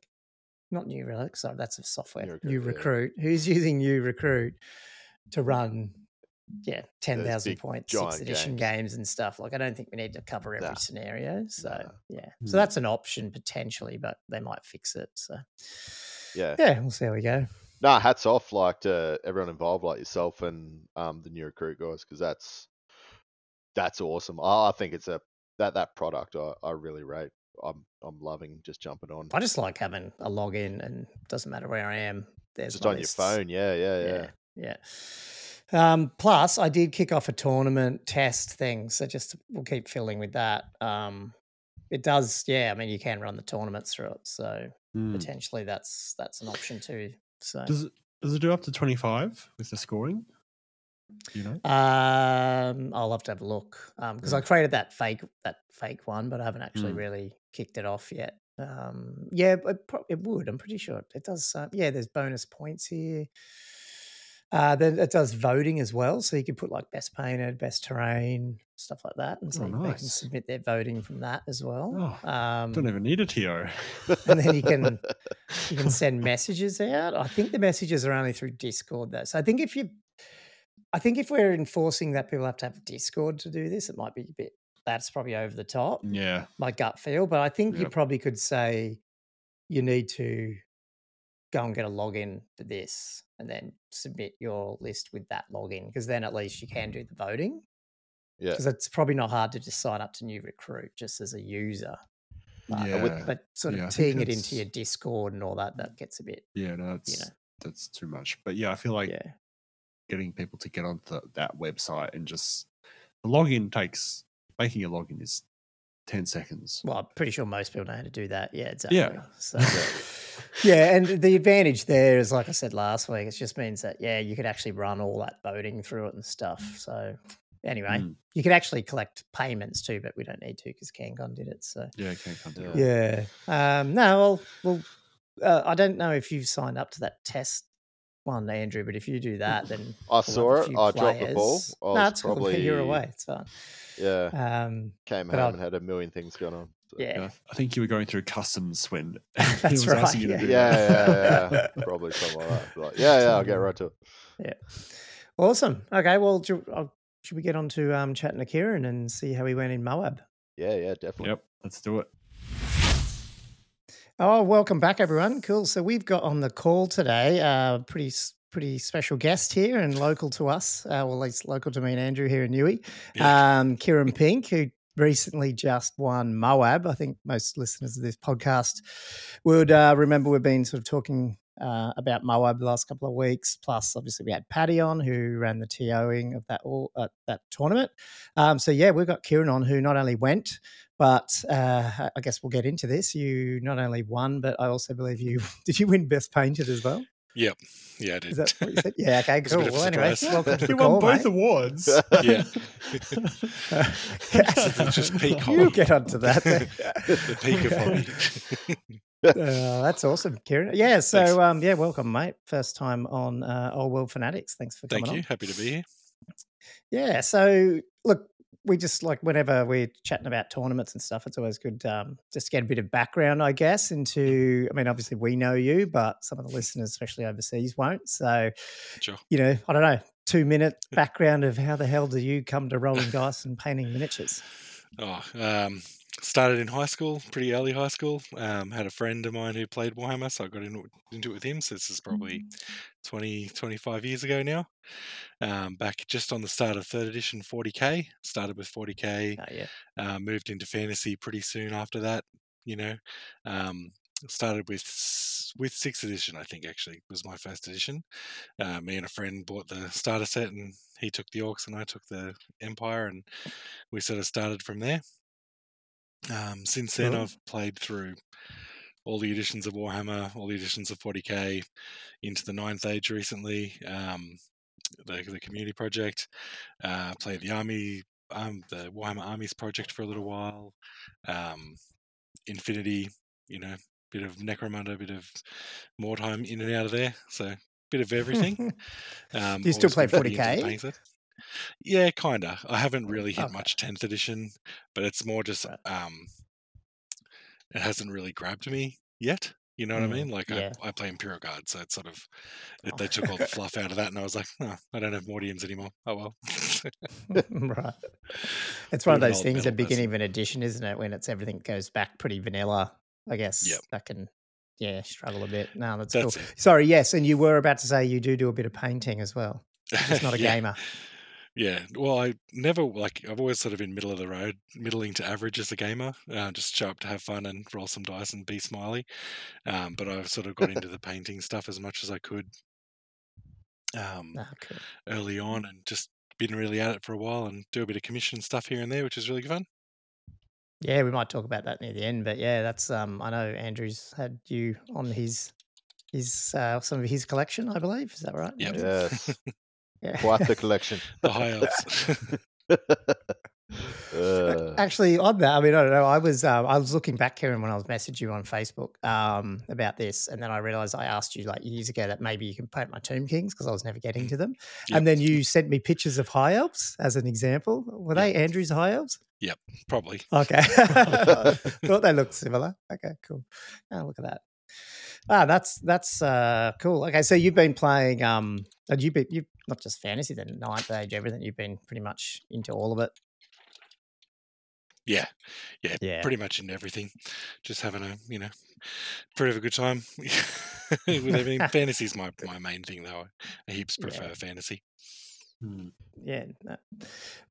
Not New Relic, sorry, that's a software. New New Recruit, Recruit. Who's using New Recruit to run, yeah, 10,000 big point giant sixth edition games. games. and stuff? Like, I don't think we need to cover every Nah. scenario. So, Nah. yeah. Hmm. So that's an option potentially, but they might fix it. So, Yeah. yeah, we'll see how we go. Nah, hats off like to everyone involved, like yourself and um the new recruit guys, because that's that's awesome. I, I think it's a that that product I, I really rate. I'm I'm loving just jumping on I just like having a login and doesn't matter where I am. There's just my on your phone. Yeah, yeah, yeah. yeah, yeah. Um, plus, I did kick off a tournament test thing, so just we'll keep filling with that. Um, it does, yeah. I mean, you can run the tournaments through it, so Hmm. potentially that's that's an option too. So, Does it does it do up to twenty five with the scoring? Do you know? um, I'll have to have a look because I Yeah. created that fake that fake one, but I haven't actually Mm. really kicked it off yet. Um, yeah, but it, it would. I'm pretty sure it, it does. Uh, yeah, there's bonus points here. Uh, then it does voting as well, so you can put like best painted, best terrain, stuff like that, and so Oh, they can submit their voting from that as well. Oh, um, Don't even need a TO. and then you can you can send messages out. I think the messages are only through Discord though. So I think if you, I think if we're enforcing that people have to have Discord to do this, it might be a bit. That's probably over the top. yeah. My gut feel, but I think you probably could say you need to go and get a login for this, and then submit your list with that login, because then at least you can do the voting. Yeah. Because it's probably not hard to just sign up to new recruit just as a user. Uh, Yeah. But sort of Yeah, teeing it into your Discord and all that, that gets a bit, yeah, no, that's know. that's too much. But yeah, I feel like yeah. getting people to get onto that website and just the login takes making a login is ten seconds. Well, I'm pretty sure most people know how to do that. Yeah, exactly. Yeah. So, yeah, and the advantage there is, like I said last week, it just means that yeah, you could actually run all that voting through it and stuff. So anyway, Mm. you could actually collect payments too, but we don't need to because CanCon did it. So Yeah, can't Yeah. it. yeah, um, no, well, well, uh, I don't know if you've signed up to that test one, Andrew, but if you do that, then I saw it. few I dropped the ball. players- I No, was it's cool. probably You're away. It's fine. Yeah, Um, came but home I'll- and had a million things going on. so- yeah, Yeah, I think you were going through customs when he That's was right, asking you to yeah. do Yeah, that. yeah, yeah. Probably something like that. Like, yeah, yeah. I'll get right to it. Yeah. Awesome. Okay, well, do, uh, should we get on to um, chatting to Kieran and see how he went in Moab? Yeah, yeah, definitely. Yep, let's do it. Oh, welcome back, everyone. Cool. So we've got on the call today a pretty pretty special guest here and local to us. Uh, well, at least local to me and Andrew here in Newey. Um, Kieran Pink, who recently just won Moab. I think most listeners of this podcast would uh, remember we've been sort of talking uh, about Moab the last couple of weeks. Plus, obviously, we had Paddy on who ran the TOing of that all uh, that tournament. Um, so yeah, we've got Kieran on who not only went, but uh, I guess we'll get into this. You not only won, but I also believe you did you win Best Painted as well. Yeah, I did. Is that what you said? Yeah. Okay. Cool. bit of a Well, anyway, welcome to the You call, won both mate. awards. yeah, just peak you hobby. get onto that. the peak of hobby. Uh, that's awesome, Kieran. Yeah, so um, yeah, welcome, mate. First time on uh, Old World Fanatics. Thanks for coming Thank you. on. Happy to be here. Yeah, so look, we just like whenever we're chatting about tournaments and stuff, it's always good um, just to get a bit of background, I guess, into. I mean, obviously we know you, but some of the listeners, especially overseas, won't. So, Sure. you know, I don't know, two minute background of how the hell do you come to rolling dice and painting miniatures? Oh, um, started in high school, pretty early high school. Um, had a friend of mine who played Warhammer, so I got into, into it with him. So this is probably 20, 25 years ago now. Um, back just on the start of third edition 40k. Started with 40k. Oh, yeah. uh, moved into fantasy pretty soon after that. You know, um, started with with sixth edition. I think actually was my first edition. Uh, me and a friend bought the starter set, and he took the orcs, and I took the empire, and we sort of started from there. Um, since then, Cool. I've played through all the editions of Warhammer, all the editions of 40k, into the ninth age recently. Um, the, the community project, uh, played the army, um, the Warhammer Armies project for a little while, um, Infinity, you know, bit of Necromunda, bit of Mordheim in and out of there, so bit of everything. Um, Do you still play been pretty into the 40K? Yeah, kinda. I haven't really hit Okay. much 10th edition, but it's more just Right. um, it hasn't really grabbed me yet. You know what Mm, I mean? Like yeah. I, I play Imperial Guard, so it's sort of it, they took all the fluff out of that, and I was like, oh, I don't have Mordians anymore. Oh well. right. It's one of Bit of an those old things metal at beginning person. of an edition, isn't it? When it's everything goes back pretty vanilla. I guess Yep. that can, yeah, struggle a bit. No, that's, That's cool. it. Sorry, yes, and you were about to say you do do a bit of painting as well. Just not a yeah. gamer. Yeah, well, I never like. I've always sort of been middle of the road, middling to average as a gamer. Uh, just show up to have fun and roll some dice and be smiley. Um, but I've sort of got into the painting stuff as much as I could um, Ah, cool. early on, and just been really at it for a while, and do a bit of commission stuff here and there, which is really fun. Yeah, we might talk about that near the end, but yeah, that's um. I know Andrew's had you on his his uh, some of his collection, I believe. Is that right? Yep. Yes, Yeah. quite the collection. The high elves. uh, Actually, on that, I mean, I don't know. I was um, I was looking back, Kieran, when I was messaging you on Facebook um, about this, and then I realized I asked you like years ago that maybe you can paint my Tomb Kings because I was never getting to them, Yep. and then you sent me pictures of high elves as an example. Were they Andrew's high elves? Yep, probably. Okay, thought they looked similar. Okay, cool. Oh, look at that. Ah, that's that's uh, cool. Okay, so you've been playing. Um, and you've been you not just fantasy, then ninth age, everything. You've been pretty much into all of it. Yeah, yeah, Yeah. pretty much into everything. Just having a you know, pretty of a good time with everything. Fantasy's my my main thing though. I heaps Yeah. prefer fantasy. Hmm. Yeah. no.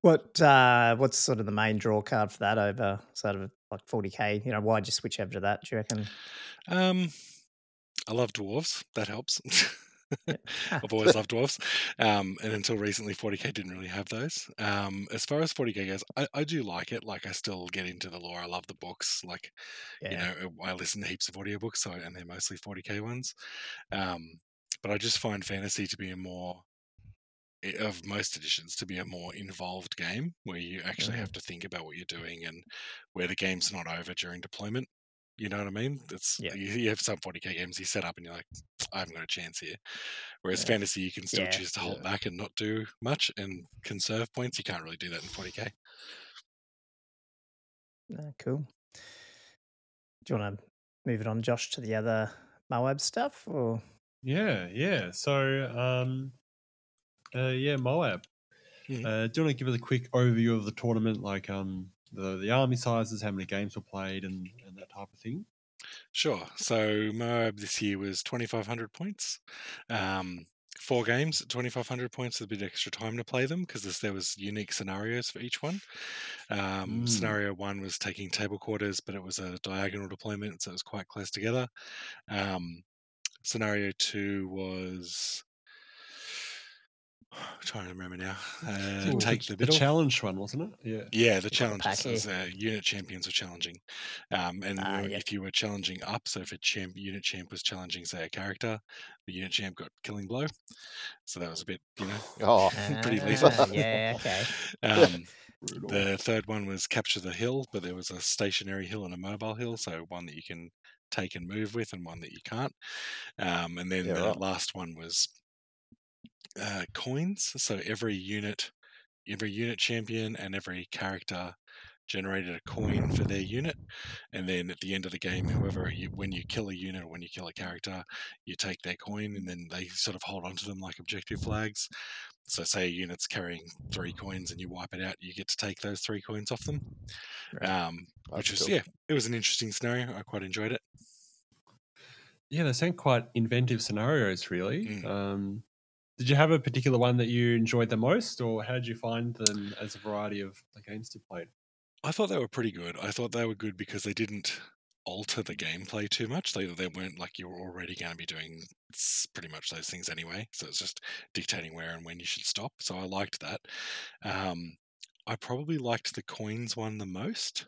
What uh what's sort of the main draw card for that over sort of like 40k? You know, why'd you switch over to that, do you reckon? Um, I love dwarves. That helps. Ah, I've always loved dwarves, um, and until recently, 40k didn't really have those. Um, as far as 40k goes, I, I do like it. Like, I still get into the lore. I love the books. Like, yeah. you know, I listen to heaps of audiobooks, so and they're mostly 40k ones. Um, but I just find fantasy to be a more of most editions to be a more involved game where you actually Mhm. have to think about what you're doing and where the game's not over during deployment. You know what I mean? It's Yeah. you, you have some 40k games you set up and you're like, I haven't got a chance here. Whereas Yeah. fantasy, you can still Yeah, choose to hold yeah. back and not do much and conserve points. You can't really do that in 40k. Ah, cool. Do you want to move it on, Josh, to the other Moab stuff? Or Yeah, yeah. So, um, uh, yeah, Moab. Mhm. Uh, do you want to give us a quick overview of the tournament, like um, the the army sizes, how many games were played, and, and that type of thing? Sure. So Moab this year was 2,500 points. Um, four games at 2,500 points with a bit extra time to play them because there was unique scenarios for each one. Um, Mm. Scenario one was taking table quarters, but it was a diagonal deployment, so it was quite close together. Um, scenario two was. trying to remember now. Uh, take the, the middle. challenge one, wasn't it? Yeah. Yeah, the got the challenges. pack So it was, uh, unit champions were challenging, um, and Ah, you- yep. if you were challenging up, so if a champ unit champ was challenging, say a character, the unit champ got killing blow. So that was a bit, you know, Oh, pretty Ah, lethal. yeah, okay. um, the third one was capture the hill, but there was a stationary hill and a mobile hill, so one that you can take and move with, and one that you can't. Um, and then Yeah, the right. last one was uh, coins. So every unit, every unit champion, and every character generated a coin for their unit, and then at the end of the game, whoever you, when you kill a unit or when you kill a character, you take their coin, and then they sort of hold onto them like objective flags. So, say a unit's carrying three coins and you wipe it out, you get to take those three coins off them. Right. Um, which cool. yeah, it was an interesting scenario. I quite enjoyed it. Yeah, they sound quite inventive scenarios, really. Mm. Um, did you have a particular one that you enjoyed the most, or how did you find them as a variety of the games to play? I thought they were pretty good. I thought they were good because they didn't alter the gameplay too much. They they weren't like you were already going to be doing pretty much those things anyway. So it's just dictating where and when you should stop. So I liked that. Um, I probably liked the coins one the most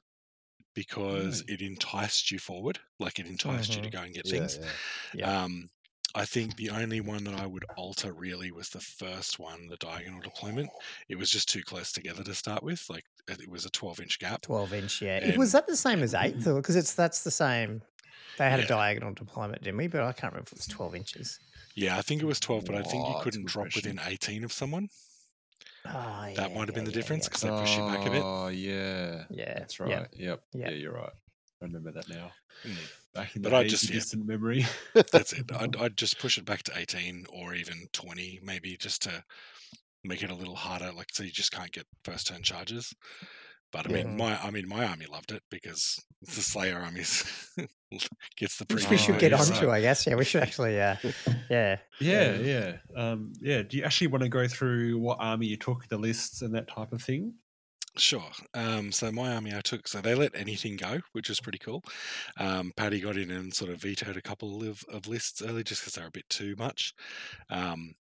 because it enticed you forward. Like it enticed you to Mhm. go and get yeah, things. yeah. Yeah. Um, I think the only one that I would alter really was the first one, the diagonal deployment. It was just too close together to start with. Like it it was a 12 inch gap. 12 inch, yeah. It- was that the same as eighth? Because it's that's the same. They had Yeah. a diagonal deployment, didn't we? But I can't remember if it was 12 inches. Yeah, I think it was 12, but I think you that's couldn't drop question. within 18 of someone. Oh, That yeah, might have been yeah, the yeah, difference yeah. because they push you back a bit. Oh, yeah. Yeah, That's right. Yep. Yeah. Yeah, you're right. I remember that now. Mm. Back in But the I just- yeah. distant memory. That's it. I'd, I'd just push it back to 18 or even 20, maybe just to make it a little harder. Like, so you just can't get first turn charges. But I Yeah. mean, my I mean, my army loved it because the Slayer army gets the Which we should get yeah, onto. I guess. Yeah, we should actually, uh, yeah. Yeah, yeah, um, yeah. Do you actually want to go through what army you took, the lists, and that type of thing? Sure. Um, so my army I took, so they let anything go, which was pretty cool. Um, Paddy got in and sort of vetoed a couple of, of lists early just because they were a bit too much. Um,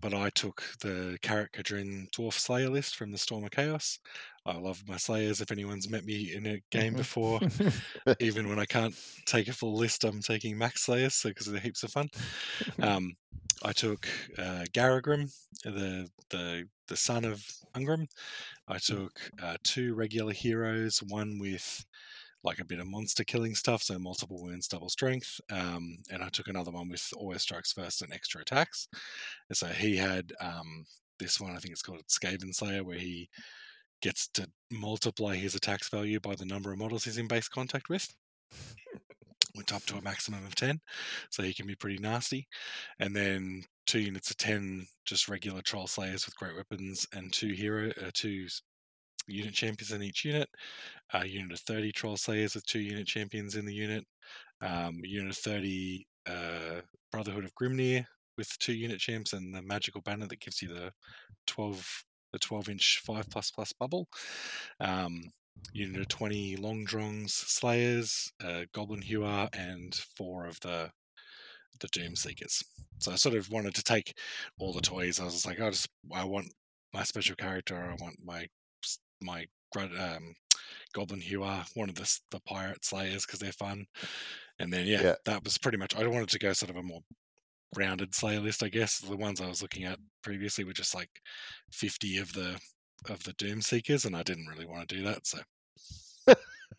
but I took the Karak Kadrin Dwarf Slayer list from the Storm of Chaos. I love my Slayers. If anyone's met me in a game Mhm. before, even when I can't take a full list, I'm taking Max Slayers so because they're heaps of fun. Um, I took uh, Garagrim, the the the son of Ungrim. I took uh, two regular heroes, one with like a bit of monster killing stuff, so multiple wounds, double strength, um, and I took another one with always strikes first and extra attacks. And so he had um, this one, I think it's called Skaven Slayer, where he gets to multiply his attacks value by the number of models he's in base contact with. Went up to a maximum of 10, so he can be pretty nasty. And then two units of 10, just regular troll slayers with great weapons, and two hero, uh, two unit champions in each unit. A unit of 30 troll slayers with two unit champions in the unit. Um, unit of 30 uh, Brotherhood of Grimnir with two unit champs, and the magical banner that gives you the 12 the 12 inch 5 plus plus bubble. Um, unit of 20 long drongs slayers, uh, goblin hewer, and four of the the doom seekers. So I sort of wanted to take all the toys. I was like, I just I want my special character. I want my my um, goblin hewer, one of the the pirate slayers because they're fun. And then yeah, Yeah. that was pretty much. I wanted to go sort of a more rounded slayer list, I guess. The ones I was looking at previously were just like fifty of the of the Doom Seekers, and I didn't really want to do that. So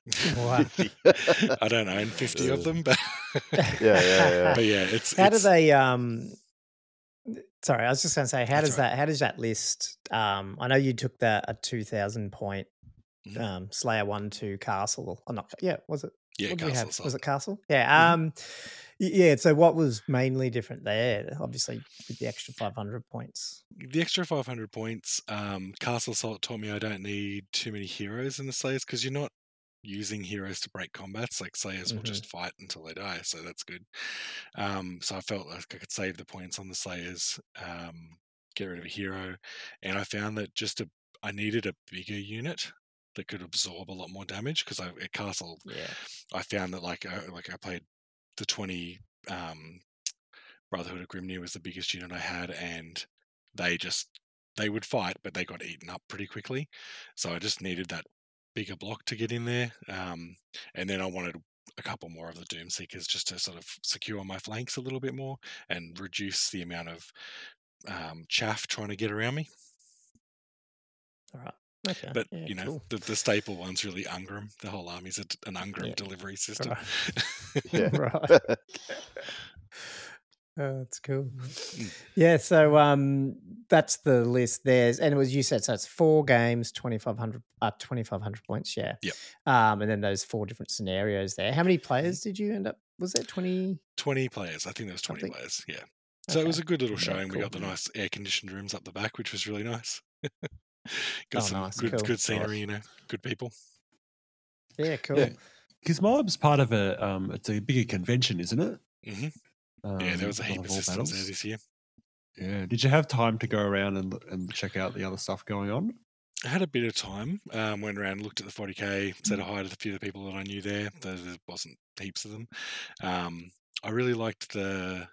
I don't own fifty of Uh, them, but yeah, yeah. but yeah, it's How do they? Um, sorry, I was just going to say, how That's does right. that? How does that list? Um, I know you took that a two thousand point Mhm. um, Slayer one two castle. Or not? Yeah, was it? yeah, what did we Castle have? Was it castle? Yeah. Mhm. Um, y- yeah. So what was mainly different there? Obviously, with the extra five hundred points. the extra 500 points um castle assault taught me i don't need too many heroes in the slayers because you're not using heroes to break combats like slayers will Mhm. just fight until they die so that's good um so i felt like i could save the points on the slayers um get rid of a hero and i found that just a i needed a bigger unit that could absorb a lot more damage because i at castle Yeah. I found that like uh, like I played the twenty um, Brotherhood of Grimnir was the biggest unit I had, and they just they would fight, but they got eaten up pretty quickly. So I just needed that bigger block to get in there, um, and then I wanted a couple more of the Doom Seekers just to sort of secure my flanks a little bit more and reduce the amount of um, chaff trying to get around me. All right. Okay. But yeah, you know, cool. the, the staple one's really Ungram. The whole army's a, an Ungram Yeah. delivery system. Yeah. right. Oh, that's cool. Mm. Yeah, so um, that's the list. There's and it was you said so it's four games, twenty five hundred, uh, twenty five hundred points. Yeah. Yep. Um, and then those four different scenarios there. How many players did you end up? Was there twenty? 20 players. I think there was 20 Something. players. Yeah. So it was a good little Yeah, showing. We got the nice air conditioned rooms up the back, which was really nice. got Oh, some nice, good cool. good scenery, you know, good people. Yeah, cool. Yeah. Because Moab's part of a um, it's a bigger convention, isn't it? hmm Um, yeah, there was a heap of of War systems there this year. Yeah. Did you have time to go around and and check out the other stuff going on? I had a bit of time. Um, went around, looked at the 40k, said hi to a few of the people that I knew there. There, there wasn't heaps of them. Um, I really liked the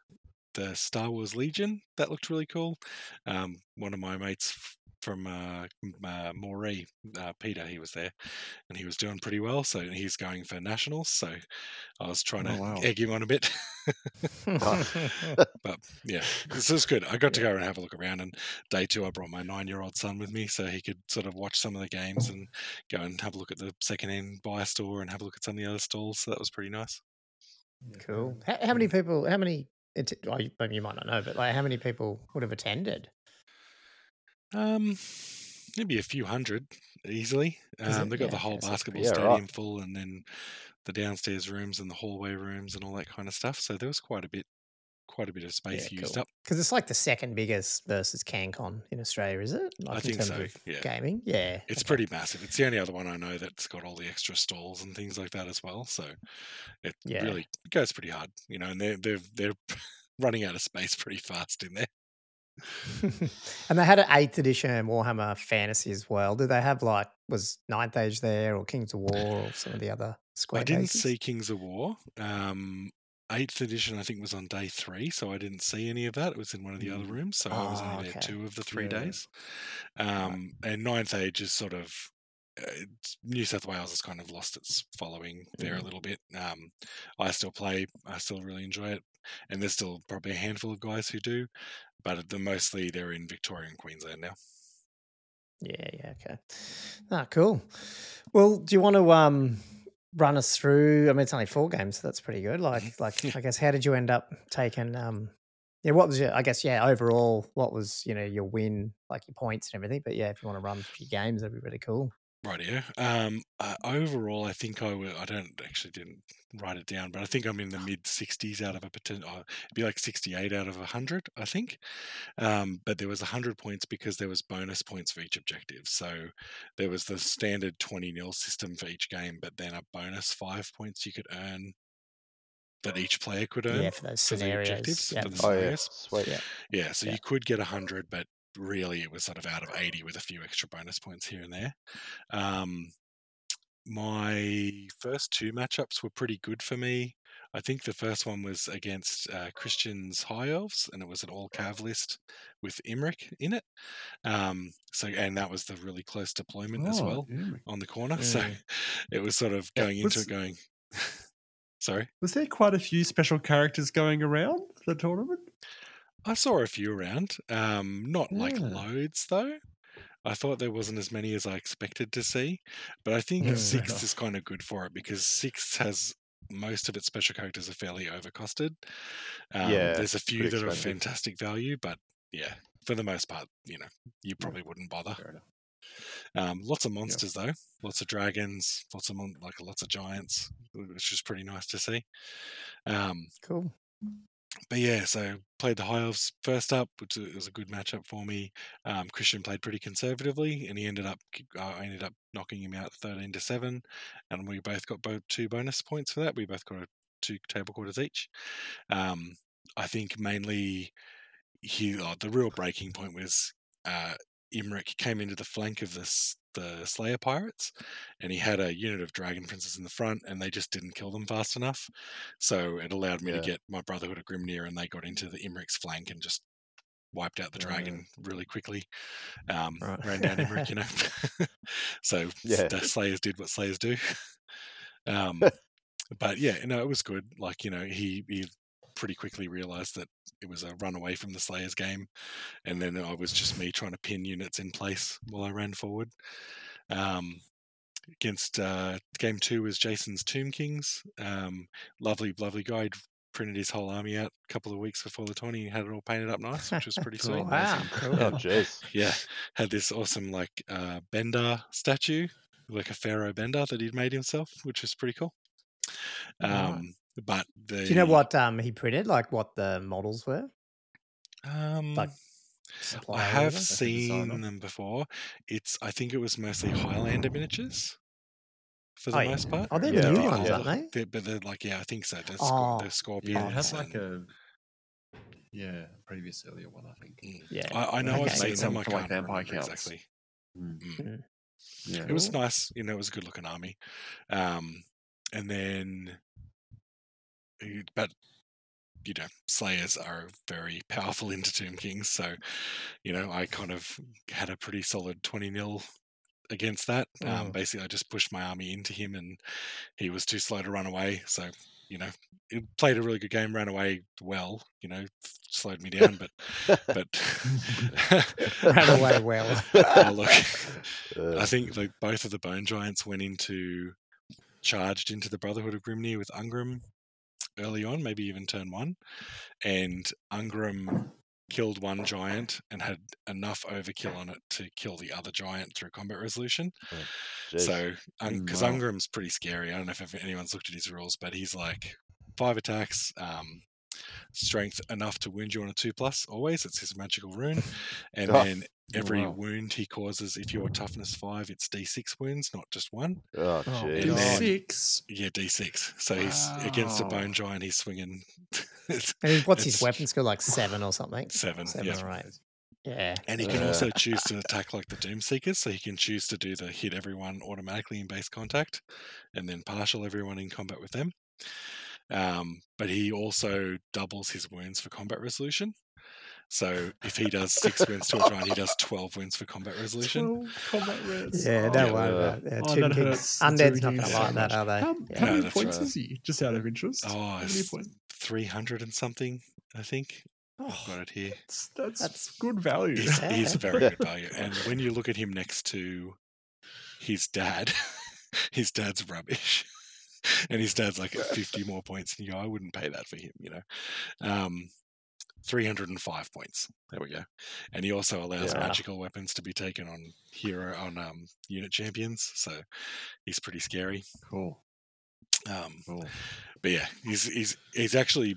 the Star Wars Legion. That looked really cool. Um, one of my mates f- from uh, m- uh, Moree, uh, Peter, he was there, and he was doing pretty well. So he's going for nationals. So I was trying Oh, to wow. egg him on a bit. but yeah, this is good. I got to go and have a look around. And day two, I brought my nine-year-old son with me, so he could sort of watch some of the games and go and have a look at the second-hand buy store and have a look at some of the other stalls. So that was pretty nice. cool. How, how many people? How many? It, well, you might not know, but like, how many people would have attended? Um, maybe a few hundred easily. Um, they got Yeah, the whole basketball yeah, right. stadium full, and then the downstairs rooms and the hallway rooms and all that kind of stuff. So there was quite a bit, quite a bit of space used cool. up. Because it's like the second biggest versus CanCon in Australia, is it? Like I in think terms so. of Yeah, gaming. Yeah, it's okay. pretty massive. It's the only other one I know that's got all the extra stalls and things like that as well. So it really goes pretty hard, you know. And they're they're they're running out of space pretty fast in there. and they had an eighth edition Warhammer Fantasy as well. Do they have like was Ninth Age there or Kings of War or some of the other square I didn't bases? see Kings of War. Um, eighth edition, I think, was on day three, so I didn't see any of that. It was in one of the other Mm. rooms, so I was Oh, only there okay. two of the three Yeah. days. Um, and ninth age is sort of uh, New South Wales has kind of lost its following there a Mm. little bit. Um, I still play, I still really enjoy it, and there's still probably a handful of guys who do, but the mostly they're in Victoria and Queensland now. Yeah, yeah, okay. Ah, cool. Well, do you want to um run us through? I mean, it's only four games, so that's pretty good. Like, like I guess, how did you end up taking? Um, yeah, what was your? I guess, yeah, overall, what was you know your win, like your points and everything. But yeah, if you want to run through your games, that'd be really cool. Rightio. Um, uh, overall, I think I will. I don't actually didn't write it down, but I think I'm in the mid 60s out of a potential. Uh, it'd be like 68 out of 100, I think. Um, but there was 100 points because there was bonus points for each objective. So there was the standard 20 nil system for each game, but then a bonus five points you could earn that each player could earn Yeah, for those for the objectives Yeah, for the Oh yeah, sweet. Yeah. Yeah, so Yeah. you could get 100, but really it was sort of out of 80 with a few extra bonus points here and there. Um, my first two matchups were pretty good for me. I think the first one was against uh, Christian's High Elves, and it was an all Cav list with Imric in it. Um, so, and that was the really close deployment as Oh, well yeah. on the corner. So Mm. it was sort of Yeah, going into it going. Sorry, Was there quite a few special characters going around the tournament? I saw a few around. Um, not like loads though. I thought there wasn't as many as I expected to see, but I think Yeah, sixth enough. is kind of good for it because sixth has most of its special characters are fairly overcosted. Um, Yeah, there's a few that are expensive. fantastic value, but yeah, for the most part, you know, you probably wouldn't bother. Um, lots of monsters though, lots of dragons, lots of mon- like lots of giants, which is pretty nice to see. Um, Cool. But yeah, so played the High Elves first up, which was a good matchup for me. Um, Christian played pretty conservatively, and he ended up uh, I ended up knocking him out thirteen to seven, and we both got both two bonus points for that. We both got two table quarters each. Um, I think mainly he uh, the real breaking point was uh, Imric came into the flank of this the Slayer pirates, and he had a unit of Dragon Princes in the front, and they just didn't kill them fast enough. So it allowed me Yeah. to get my Brotherhood of Grimnir, and they got into the Imric's flank and just wiped out the dragon really quickly. Um, Right. Ran down Imric, you know. so Yeah. the Slayers did what Slayers do. um, but yeah, no, it was good. Like you know, he he pretty quickly realized that it was a run away from the Slayers game, and then I was just me trying to pin units in place while I ran forward. Um, against uh, game two was Jason's Tomb Kings. Um, lovely, lovely guy. He'd printed his whole army out a couple of weeks before the tourney and had it all painted up nice, which was pretty Cool. sweet. Wow. Cool. Oh, jeez. Yeah, had this awesome like uh, Bender statue, like a Pharaoh Bender that he'd made himself, which was pretty cool. Right. Um, but the Do you know what um he printed? Like what the models were? Um, like, I have whatever? seen them before. It's I think it was mostly Highlander miniatures for the Oh, yeah. most part. Oh, they're Yeah, new right, ones, aren't they? They're- but they're like yeah, I think so. They're, Oh, scor- they're Yeah, it has like and- a yeah previous earlier one, I think. Mm. Yeah. I, I know Okay. I've seen them. some I for, like, can't vampire remember counts. exactly. Mm. Mm. Yeah, It was nice, you know. It was a good looking army. Um, and then, but you know, Slayers are very powerful into Tomb Kings, so you know, I kind of had a pretty solid twenty nil against that. Um, Mm. basically, I just pushed my army into him, and he was too slow to run away. So you know, he played a really good game, ran away well. You know, slowed me down, but but Ran away well. Oh, look. Uh, I think like both of the bone giants went into charged into the Brotherhood of Grimnir with Ungram early on, maybe even turn one, and Ungram killed one giant and had enough overkill on it to kill the other giant through combat resolution. jeez. So, because wow. Ungram's pretty scary. I don't know if anyone's looked at his rules, but he's like five attacks, um, strength enough to wound you on a two plus. Always, it's his magical rune, and Oh. then Oh, every wow. wound he causes, if you're toughness five, it's d6 wounds, not just one. oh, Oh, jeez. And then- six. Yeah, d6. So he's against a bone giant. He's swinging it's I mean, what's his It's- weapon skill? Like seven or something? seven. Seven yeah. or eight. Yeah. And he can also choose to attack like the Doom Seekers, so he can choose to do the hit everyone automatically in base contact, and then partial everyone in combat with them. Um, but he also doubles his wounds for combat resolution. So if he does six wounds to a giant, he does twelve wounds for combat resolution. combat res. Yeah, Oh, don't yeah. worry about it. Oh, that Kings- hurts. The Undead's Tomb not going Kings to so like that, much. are they? How, Yeah. how No, many that's points right. is he? Just out of interest. Oh, how many it's points? three hundred and something, I think. I've Oh, got it here. That's, that's, That's- good value. He's, Yeah. he's very good value. And when you look at him next to his dad, his dad's rubbish. And his dad's like at 50 more points. And you go, I wouldn't pay that for him, you know. Um, 305 points. There we go. And he also allows Yeah. magical weapons to be taken on hero on um, unit champions. So he's pretty scary. Cool. Um, Cool. but yeah, he's he's he's actually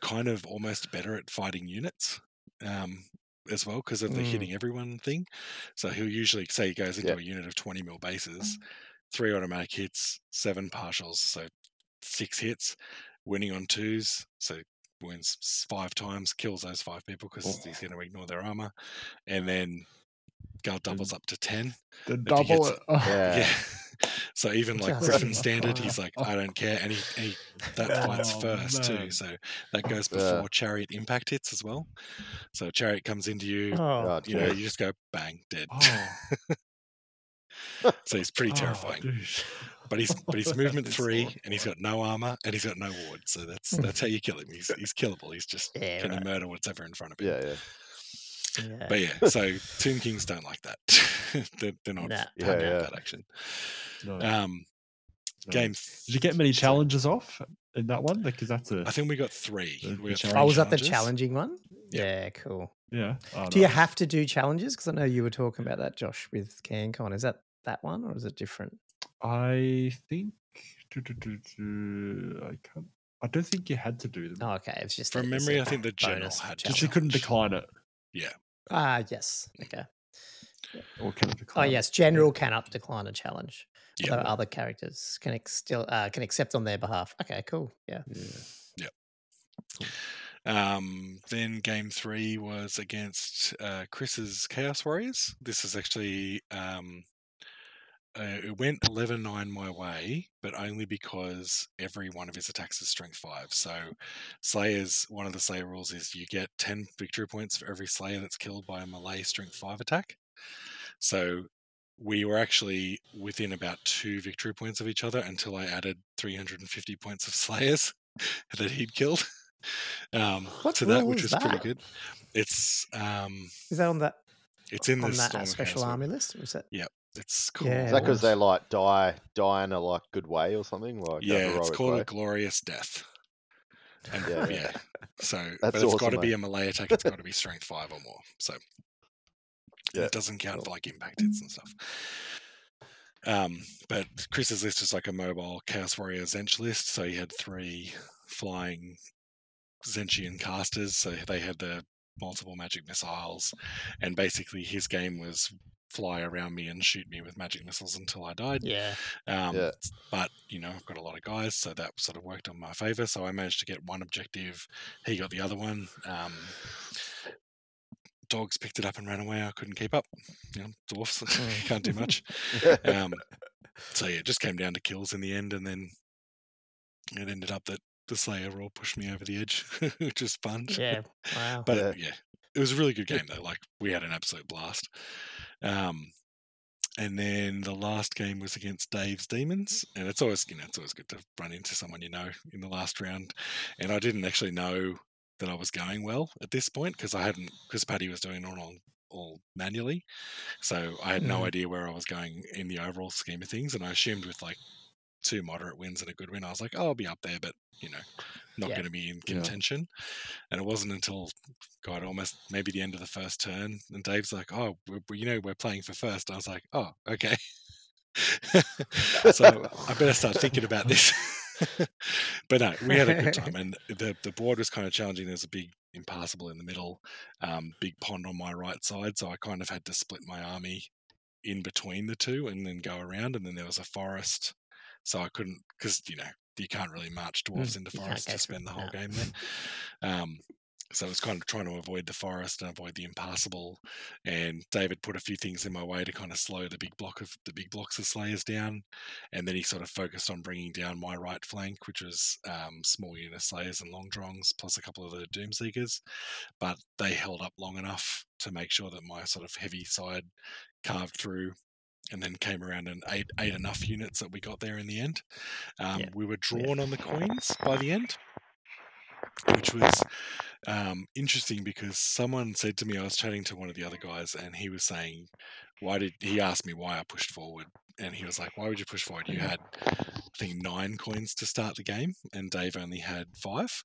kind of almost better at fighting units um, as well because of the Mm. hitting everyone thing. So he'll usually say he goes into Yep. a unit of twenty mil bases, three automatic hits, seven partials, so six hits, winning on twos, so wins five times, kills those five people because Oh. he's going to ignore their armor, and then Gal mm. doubles up to ten. The he double. Uh, gets-. Oh, Yeah. yeah. So even like Just Griffon standard, he's like, I don't care, and he, he that fights Oh, first too. So that goes Yeah. before chariot impact hits as well. So chariot comes into you, Oh, you know, dude. you just go bang, dead. Oh, so he's pretty oh, terrifying. dude. But he's but he's movement three, horrible. and he's got no armor, and he's got no ward. So that's that's how you kill him. He's he's killable. He's just Yeah, can right. murder whatever in front of him. Yeah, yeah. yeah. But yeah, so Tomb Kings don't like that. they're, they're not Nah. Yeah, yeah. that action. No, Um, no. game. Did you get many so- challenges off in that one? Because that's a I think we got three. The- We got three Oh, was that the challenging one? Yeah. Yeah, cool. yeah. Oh, Do you have to do challenges? Because I know you were talking about that, Josh, with CanCon. Is that that one or is it different? I think. do, do, do, do, I can't. I don't think you had to do them. Oh, okay. It's just From a- memory, I think the general had to Just you challenge. couldn't decline it, Yeah. Ah, yes. Okay. or can it Oh, yes. General cannot decline a challenge. Yeah. Although other characters can ex- still uh, can accept on their behalf. Okay, cool. Yeah. Yeah. Um, then game three was against uh, Chris's Chaos Warriors. This is actually um, uh, it went 11-9 my way, but only because every one of his attacks is strength five. So Slayers, one of the Slayer rules is you get ten victory points for every Slayer that's killed by a melee strength five attack. So we were actually within about two victory points of each other until I added 350 points of Slayers that he'd killed um, What to that, which is was pretty good. It's um, Is that on that it's in the that special army list? Is that It's called Yeah, Is that because they like die die in a like good way or something? Like yeah, it's called way? a glorious death. And Yeah, yeah, yeah. so That's but it's got awesome, to be a melee attack. It's got to be strength five or more. So Yeah. it doesn't count for like impact hits and stuff. Um, but Chris's list is like a mobile Chaos Warrior Tzeentch list, so he had three flying Tzeentchian casters. So they had the multiple magic missiles, and basically his game was fly around me and shoot me with magic missiles until I died. yeah. Um, Yeah. But you know, I've got a lot of guys, so that sort of worked on my favor. So I managed to get one objective. He got the other one. Um, dogs picked it up and ran away. I couldn't keep up. You know, dwarfs Mm. can't do much. Um, so yeah, it just came down to kills in the end, and then it ended up that the Slayer all pushed me over the edge, which was fun. Yeah. Wow. But Yeah. uh, yeah, it was a really good game though. Like we had an absolute blast. Um, and then the last game was against Dave's Demons, and it's always you know it's always good to run into someone you know in the last round. And I didn't actually know that I was going well at this point because I hadn't because Paddy was doing it all all manually, so I had no Mm. idea where I was going in the overall scheme of things. And I assumed with like two moderate wins and a good win, I was like, oh, I'll be up there, but you know, not Yeah. going to be in Yeah. contention. And it wasn't until God almost maybe the end of the first turn, and Dave's like, "Oh, you know, we're playing for first. I was like, "Oh, okay." so I better start thinking about this. but no, we had a good time, and the the board was kind of challenging. There's a big impassable in the middle, um, big pond on my right side, so I kind of had to split my army in between the two and then go around. And then there was a forest, so I couldn't because you know you can't really march dwarves into Mm, you can't forests to spend the whole no. game there. Um, so I was kind of trying to avoid the forest and avoid the impassable. And David put a few things in my way to kind of slow the big block of the big blocks of slayers down. And then he sort of focused on bringing down my right flank, which was um, small unit slayers and long drongs, plus a couple of the doomseekers. But they held up long enough to make sure that my sort of heavy side carved through. And then came around and ate, ate enough units that we got there in the end. Um, Yeah. We were drawn on the coins by the end, which was um, interesting because someone said to me, I was chatting to one of the other guys, and he was saying, "Why did he asked me why I pushed forward?" And he was like, "Why would you push forward? You had, I think, nine coins to start the game, and Dave only had five.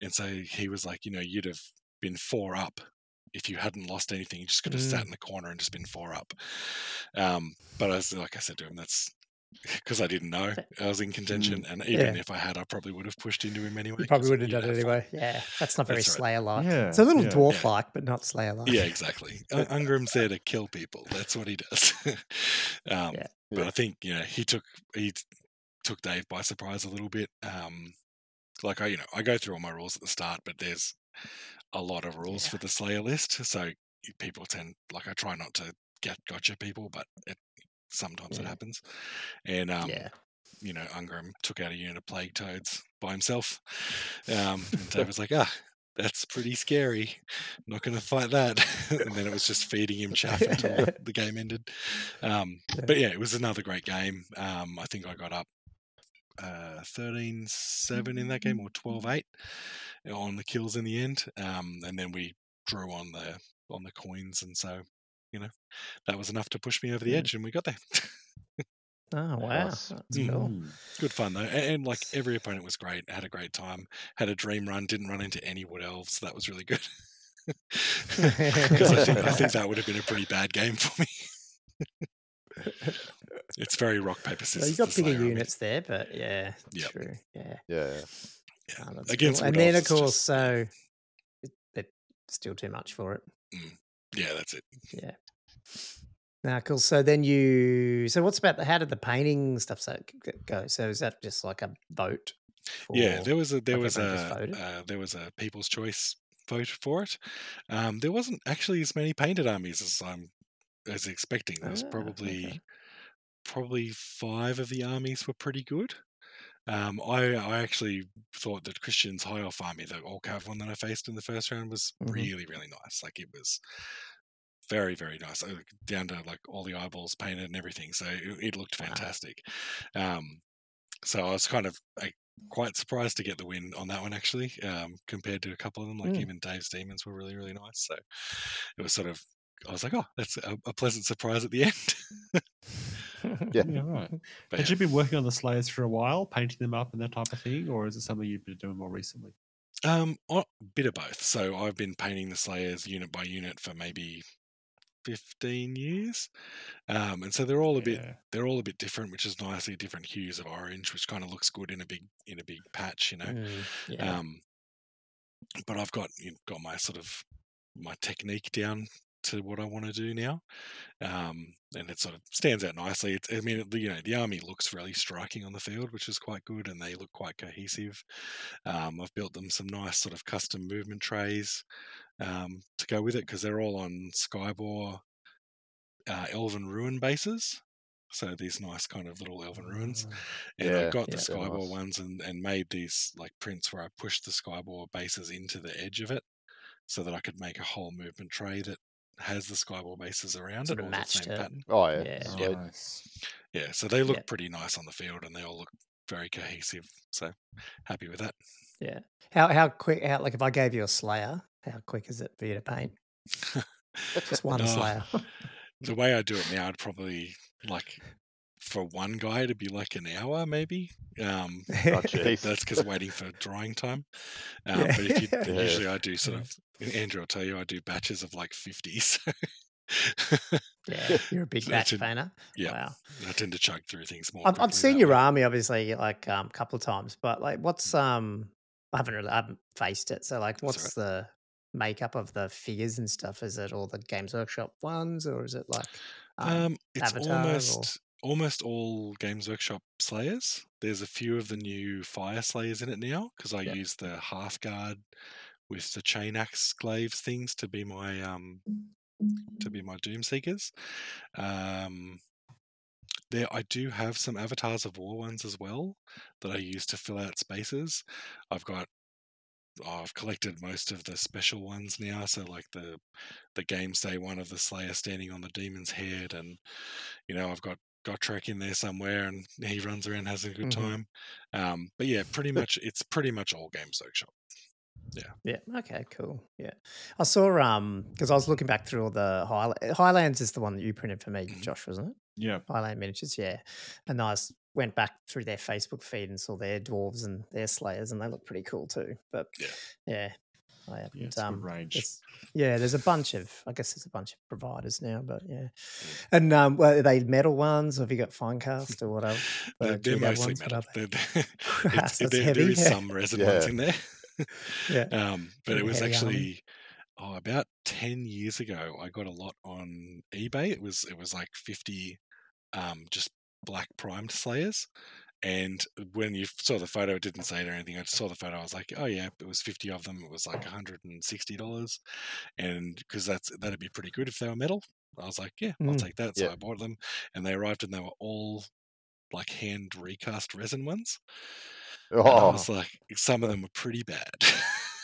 And so he was like, "You know, you'd have been four up." If you hadn't lost anything, you just could have sat Mm. in the corner and just been four up. Um, but I was like I said to him, that's because I didn't know I was in contention, and even Yeah. if I had, I probably would have pushed into him anyway. You probably 'cause would have done it fun. anyway. Yeah. That's not very right. Slayer like. Yeah, It's a little yeah. dwarf like, but not Slayer like. Yeah, exactly. Un- Ungrim's there to kill people. That's what he does. um, Yeah. But Yeah. I think you know he took he took Dave by surprise a little bit. Um, like I, you know, I go through all my rules at the start, but there's a lot of rules Yeah. for the Slayer list, so people tend like I try not to get gotcha people, but it, sometimes it happens. And um, yeah. you know, Ungrim took out a unit of plague toads by himself. Um, and Dave was like, ah, that's pretty scary. not going to fight that. and then it was just feeding him chaff until the game ended. Um, Yeah. But yeah, it was another great game. Um, I think I got up uh, 13 7 in that game or 12 8 on the kills in the end. Um, and then we drew on the on the coins. And so, you know, that was enough to push me over the edge and we got there. Oh wow, that's Mm. cool. Mm. Good fun though, and, and, like every opponent was great. Had a great time. Had a dream run. Didn't run into any wood elves. That was really good. Because I think, I think that would have been a pretty bad game for me. it's very rock paper So scissors. you got bigger Slayer army. units there, but yeah, Yep. true. Yeah, Yeah. Yeah. That's Against cool. and then of course, just- so it, it's still too much for it. Yeah, that's it. Yeah. Now, cool. So then you. So what's about the? How did the painting stuff so go? So is that just like a vote? yeah, there was a there like was a uh, there was a People's Choice vote for it. Um, there wasn't actually as many painted armies as I'm as expecting. There was Ah, probably okay. probably five of the armies were pretty good. Um, I I actually thought that Christian's High Elf army, the all cav one that I faced in the first round, was Mhm. really really nice. Like it was very very nice, down to like all the eyeballs painted and everything. So it, it looked Wow. fantastic. Um, so I was kind of like, quite surprised to get the win on that one actually, um, compared to a couple of them. Like Mm. even Dave's demons were really really nice. So it was sort of I was like, oh, that's a, a pleasant surprise at the end. Yeah. Yeah, right. Had yeah. you been working on the Slayers for a while, painting them up and that type of thing, or is it something you've been doing more recently? Um, a bit of both. So I've been painting the Slayers unit by unit for maybe fifteen years, um, and so they're all a bit they're all a bit different, which is nicely different hues of orange, which kind of looks good in a big in a big patch, you know. Mm, yeah. Um, but I've got you know, got my sort of my technique down to what I want to do now, um, and it sort of stands out nicely. It's, I mean, it, you know, the army looks really striking on the field, which is quite good, and they look quite cohesive. Um, I've built them some nice sort of custom movement trays um, to go with it because they're all on Scibor uh, Elven Ruin bases. So these nice kind of little Elven ruins Ah. and Yeah, I got the yeah. They're nice. ones and, and made these like prints where I pushed the Scibor bases into the edge of it so that I could make a whole movement tray that has the Scibor bases around Sort it, of all the same it. pattern. Oh yeah. Yeah. Sweet. Nice. Yeah, so they look Yeah. pretty nice on the field and they all look very cohesive. So happy with that. Yeah. How how quick? How like if I gave you a Slayer, how quick is it for you to paint? Just one Oh, Slayer. the way I do it now, I'd probably like for one guy to be like an hour maybe. Um, Oh, but jeez. that's because waiting for drying time. Um, Yeah. But if you, Yeah. usually I do sort Yeah. Of, Andrew I'll tell you, I do batches of like 50. So yeah, you're a big So batch painter. yeah, Wow. I tend to chug through things more. I've, I've seen your way. army obviously like um, a couple of times, but like what's um I haven't really I haven't faced it. So like what's the makeup of the figures and stuff? Is it all the Games Workshop ones or is it like um, Um, it's Avatar or- almost almost all Games Workshop Slayers. There's a few of the new Fire Slayers in it now because I Yep. use the Hearthguard with the chain axe glaives things to be my um to be my Doom Seekers. Um, there, I do have some avatars of war ones as well that I use to fill out spaces. I've got, oh, I've collected most of the special ones now. So like the the Games Day one of the Slayer standing on the demon's head, and you know I've got Gotrek in there somewhere, and he runs around has a good Mhm. time. Um, but yeah, pretty much it's pretty much all Games Workshop. Yeah. Yeah. Okay. Cool. Yeah. I saw um because I was looking back through all the Highla- Highlands is the one that you printed for me, Mhm. Josh, wasn't it? Yeah. Highland miniatures. Yeah. And I s- went back through their Facebook feed and saw their dwarves and their slayers, and they look pretty cool too. But Yeah. yeah, I haven't. Yeah, it's um, good range. there's- yeah, there's a bunch of. I guess there's a bunch of providers now, but yeah. And um, well, are they metal ones? Or have you got Finecast or whatever? They're, they're mostly ones, metal. are they? They're, they're, Christ, it's- that's there, heavy. there is Yeah. some resin ones in there. Yeah. um, but it was actually oh, about ten years ago. I got a lot on eBay. It was it was like fifty, um, just black primed slayers. And when you saw the photo, it didn't say it or anything. I just saw the photo. I was like, "Oh yeah, it was fifty of them. It was like hundred and sixty dollars." And because that's that'd be pretty good if they were metal. I was like, yeah, I'll Mm. take that. So Yeah. I bought them, and they arrived, and they were all like hand recast resin ones. And I Oh, was like, some of them were pretty bad.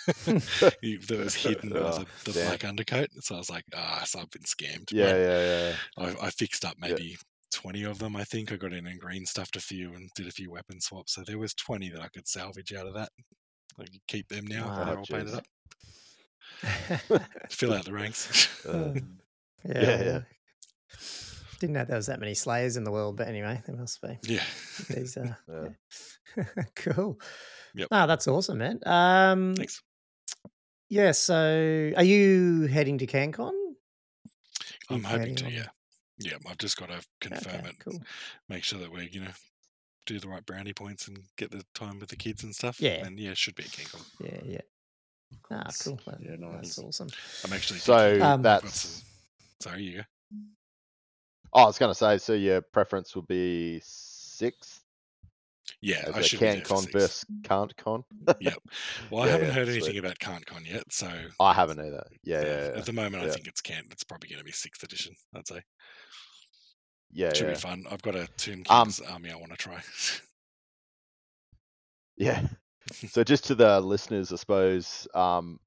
You- that was hidden with Oh, the, the damn. black undercoat. So I was like, ah, so I've been scammed. yeah, But yeah, yeah. I, I fixed up Yeah. maybe 20 of them, I think. I got in and green stuffed a few and did a few weapon swaps. So there was 20 that I could salvage out of that. I can keep them now. Wow. They're Oh, all painted up. Fill out the ranks. Uh, yeah, Yeah, yeah. Well, Didn't know there was that many Slayers in the world, but anyway, there must be. yeah. These uh, yeah. cool. Yep. Ah, that's awesome, man. Um, Thanks. yeah. So, are you heading to CanCon? I'm hoping to, on- yeah. Yeah, I've just got to confirm Okay, it. cool. Make sure that we, you know, do the right brownie points and get the time with the kids and stuff. Yeah. And yeah, it should be a King Kong. Yeah, yeah. Ah, cool. That- Yeah, That's awesome. I'm actually So Um, that's. Sorry, you go. Oh, I was going to say, so your preference would be sixth Yeah, as I should CanCon versus can't con. Yep. Well, I Yeah, haven't yeah, heard sweet. anything about CanCon yet, so I haven't either. Yeah, yeah, yeah, at the moment I think it's can. It's probably going to be sixth edition. I'd say Yeah, should be fun. I've got a Tomb Um, Kings army I want to try. yeah. so just to the listeners, I suppose. Um,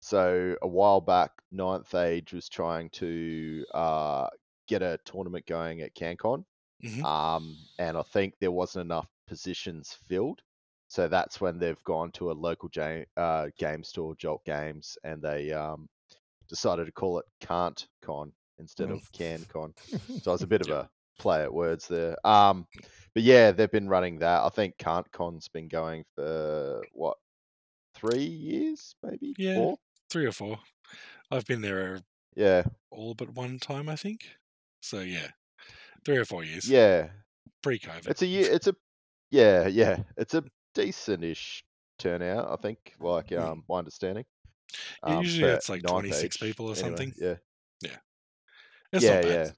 so a while back, Ninth Age was trying to uh, get a tournament going at CanCon, Mhm. um, and I think there wasn't enough positions filled. So that's when they've gone to a local uh, game store, Jolt Games, and they um, decided to call it Can't Con instead Mm. of Can Con. So it's a bit of a play at words there. Um, but yeah, they've been running that. I think Can't Con's been going for what three years, maybe Yeah. four. Three or four. I've been there Yeah, all but one time, I think. So yeah, three or four years. yeah. Pre-COVID. It's a year. It's a yeah, yeah. It's a decentish turnout. I think, like Mm. um, my understanding. Yeah, Um, usually for it's like ninth 26 age, people or anyway, something. Yeah, It's yeah, not bad. yeah.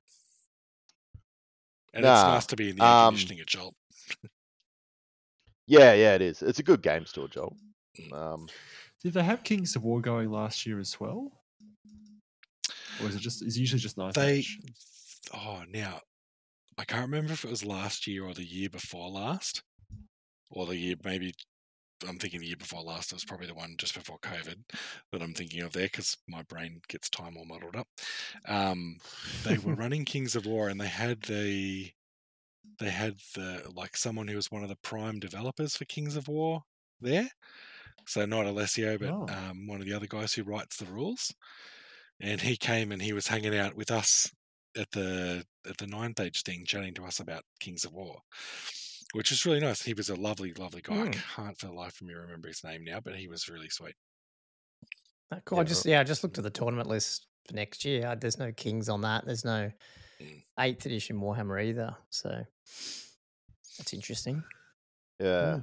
And it's nice to be in the air um, conditioning at Jolt. Yeah, yeah. It is. It's a good game store, Jolt. Mm. Um, Did they have Kings of War going last year as well? Or is it just is it usually just ninth They, age? Oh, now I can't remember if it was last year or the year before last, or the year maybe. I'm thinking the year before last. It was probably the one just before COVID that I'm thinking of there because my brain gets time all muddled up. Um, they were running Kings of War and they had the they had the like someone who was one of the prime developers for Kings of War there. So not Alessio, but Oh. um, one of the other guys who writes the rules. And he came and he was hanging out with us at the at the ninth age thing, chatting to us about Kings of War, which was really nice. He was a lovely, lovely guy. I Mm. can't for the life of me remember his name now, but he was really sweet. Ah, cool. I Yeah. just yeah, I just looked at the tournament list for next year. There's no kings on that. There's no Mm. eighth edition Warhammer either. So that's interesting. yeah,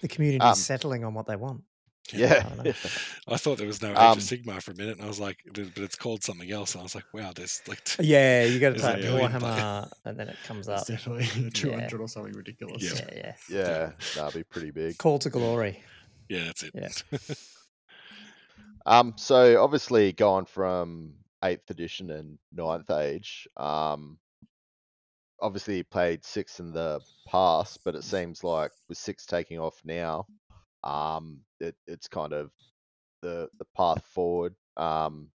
The community Um, is settling on what they want. Yeah. I. I thought there was no Age Um, of Sigmar for a minute, and I was like, but it's called something else. And I was like, wow, there's like, Yeah, you got to type Warhammer, and then it comes It's up. definitely two hundred or something ridiculous. Yeah. Yeah, yeah. yeah, that'd be pretty big. Call to glory. yeah, that's it. Yeah. Um, so obviously going from eighth edition and ninth age, um, obviously played six in the past, but it seems like with six taking off now, um, it, it's kind of the the path forward. Um,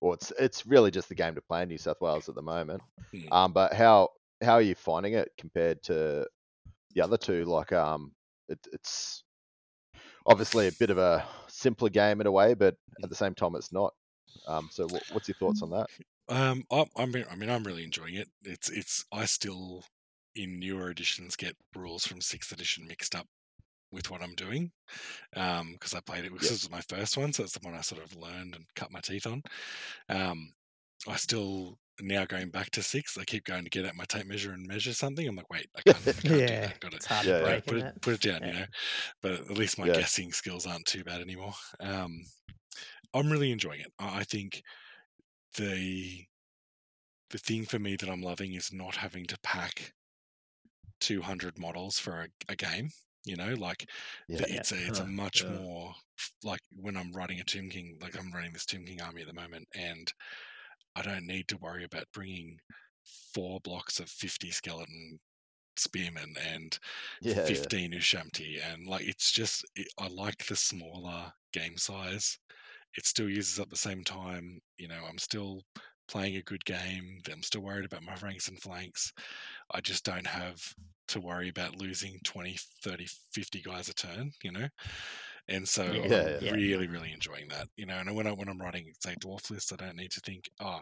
or it's it's really just the game to play in New South Wales at the moment. Mm. Um, but how how are you finding it compared to the other two? Like, um, it, it's obviously a bit of a simpler game in a way, but at the same time, it's not. Um, so what, what's your thoughts on that? Um, I'm, I mean, I'm really enjoying it. It's, it's, I still, in newer editions, get rules from sixth edition mixed up with what I'm doing, um, because I played it because Yep. this was my first one, so it's the one I sort of learned and cut my teeth on. Um, I still now going back to six. I keep going to get out my tape measure and measure something. I'm like, wait, I can't, I can't do Yeah, that. Got it's it. hard Yeah, to break, put it, it? put it down, you know. But at least my Yeah. guessing skills aren't too bad anymore. Um, I'm really enjoying it. I I think the the thing for me that I'm loving is not having to pack 200 models for a, a game. You know, like Yeah, the- it's a it's a uh-huh. much yeah. more like when I'm running a Tomb King, like I'm running this Tomb King army at the moment, and I don't need to worry about bringing four blocks of 50 skeleton spearmen and Yeah, yeah. 15 Ushabti. And like, it's just, it, I like the smaller game size. It still uses up the same time. You know, I'm still playing a good game. I'm still worried about my ranks and flanks. I just don't have to worry about losing 20, 30, 50 guys a turn, you know? And so Yeah, I'm yeah. yeah. really, really enjoying that. You know, and when I when I'm writing say dwarf list, I don't need to think, oh,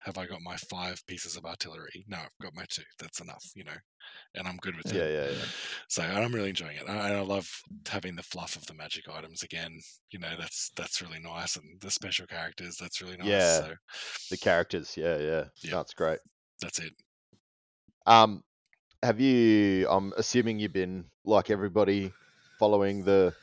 have I got my five pieces of artillery? No, I've got my two. That's enough, you know. And I'm good with it. Yeah, yeah, yeah. So and I'm really enjoying it. And I, and I love having the fluff of the magic items again. You know, that's that's really nice. And the special characters, that's really nice. Yeah. So The characters, yeah, yeah. Yeah. That's great. that's it. Um, have you? I'm assuming you've been like everybody, following the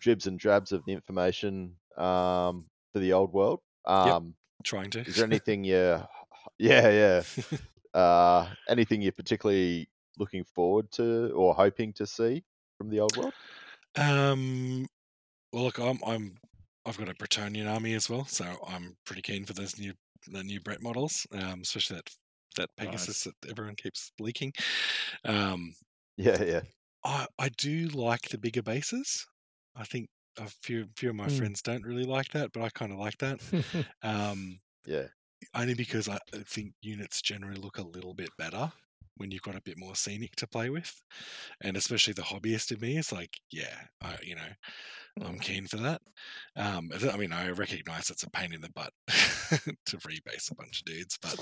dribs and drabs of the information um, for the old world. Um, Trying to. Is there anything you? Yeah, yeah. Uh, anything you're particularly looking forward to or hoping to see from the old world? Um, well, look, I'm, I'm, I've got a Bretonnian army as well, so I'm pretty keen for those new, the new Brett models, um, especially that that Pegasus that everyone keeps leaking. Um, Yeah, yeah, I, I do like the bigger bases. I think a few, few of my Mm. friends don't really like that, but I kind of like that. Um, yeah, only because I I think units generally look a little bit better when you've got a bit more scenic to play with, and especially the hobbyist in me is like, yeah, I, you know, I'm keen for that. Um, I mean, I recognize it's a pain in the butt to rebase a bunch of dudes, but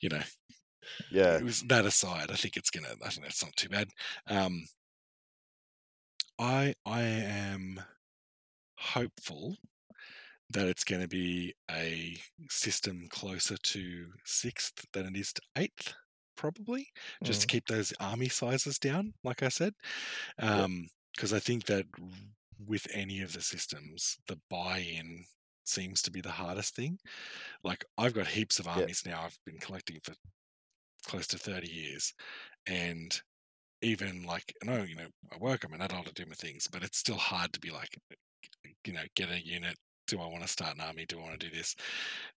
you know, yeah. it was that aside. I think it's gonna. I think that's not too bad. Um, I I am hopeful that it's going to be a system closer to sixth than it is to eighth, probably, just to Mm. keep those army sizes down. Like I said, because I think that with any of the systems, the buy-in seems to be the hardest thing. Like I've got heaps of Yeah. armies now. I've been collecting for close to 30 years and even like I know you know I work I'm an adult I do my things but it's still hard to be like you know get a unit do I want to start an army do I want to do this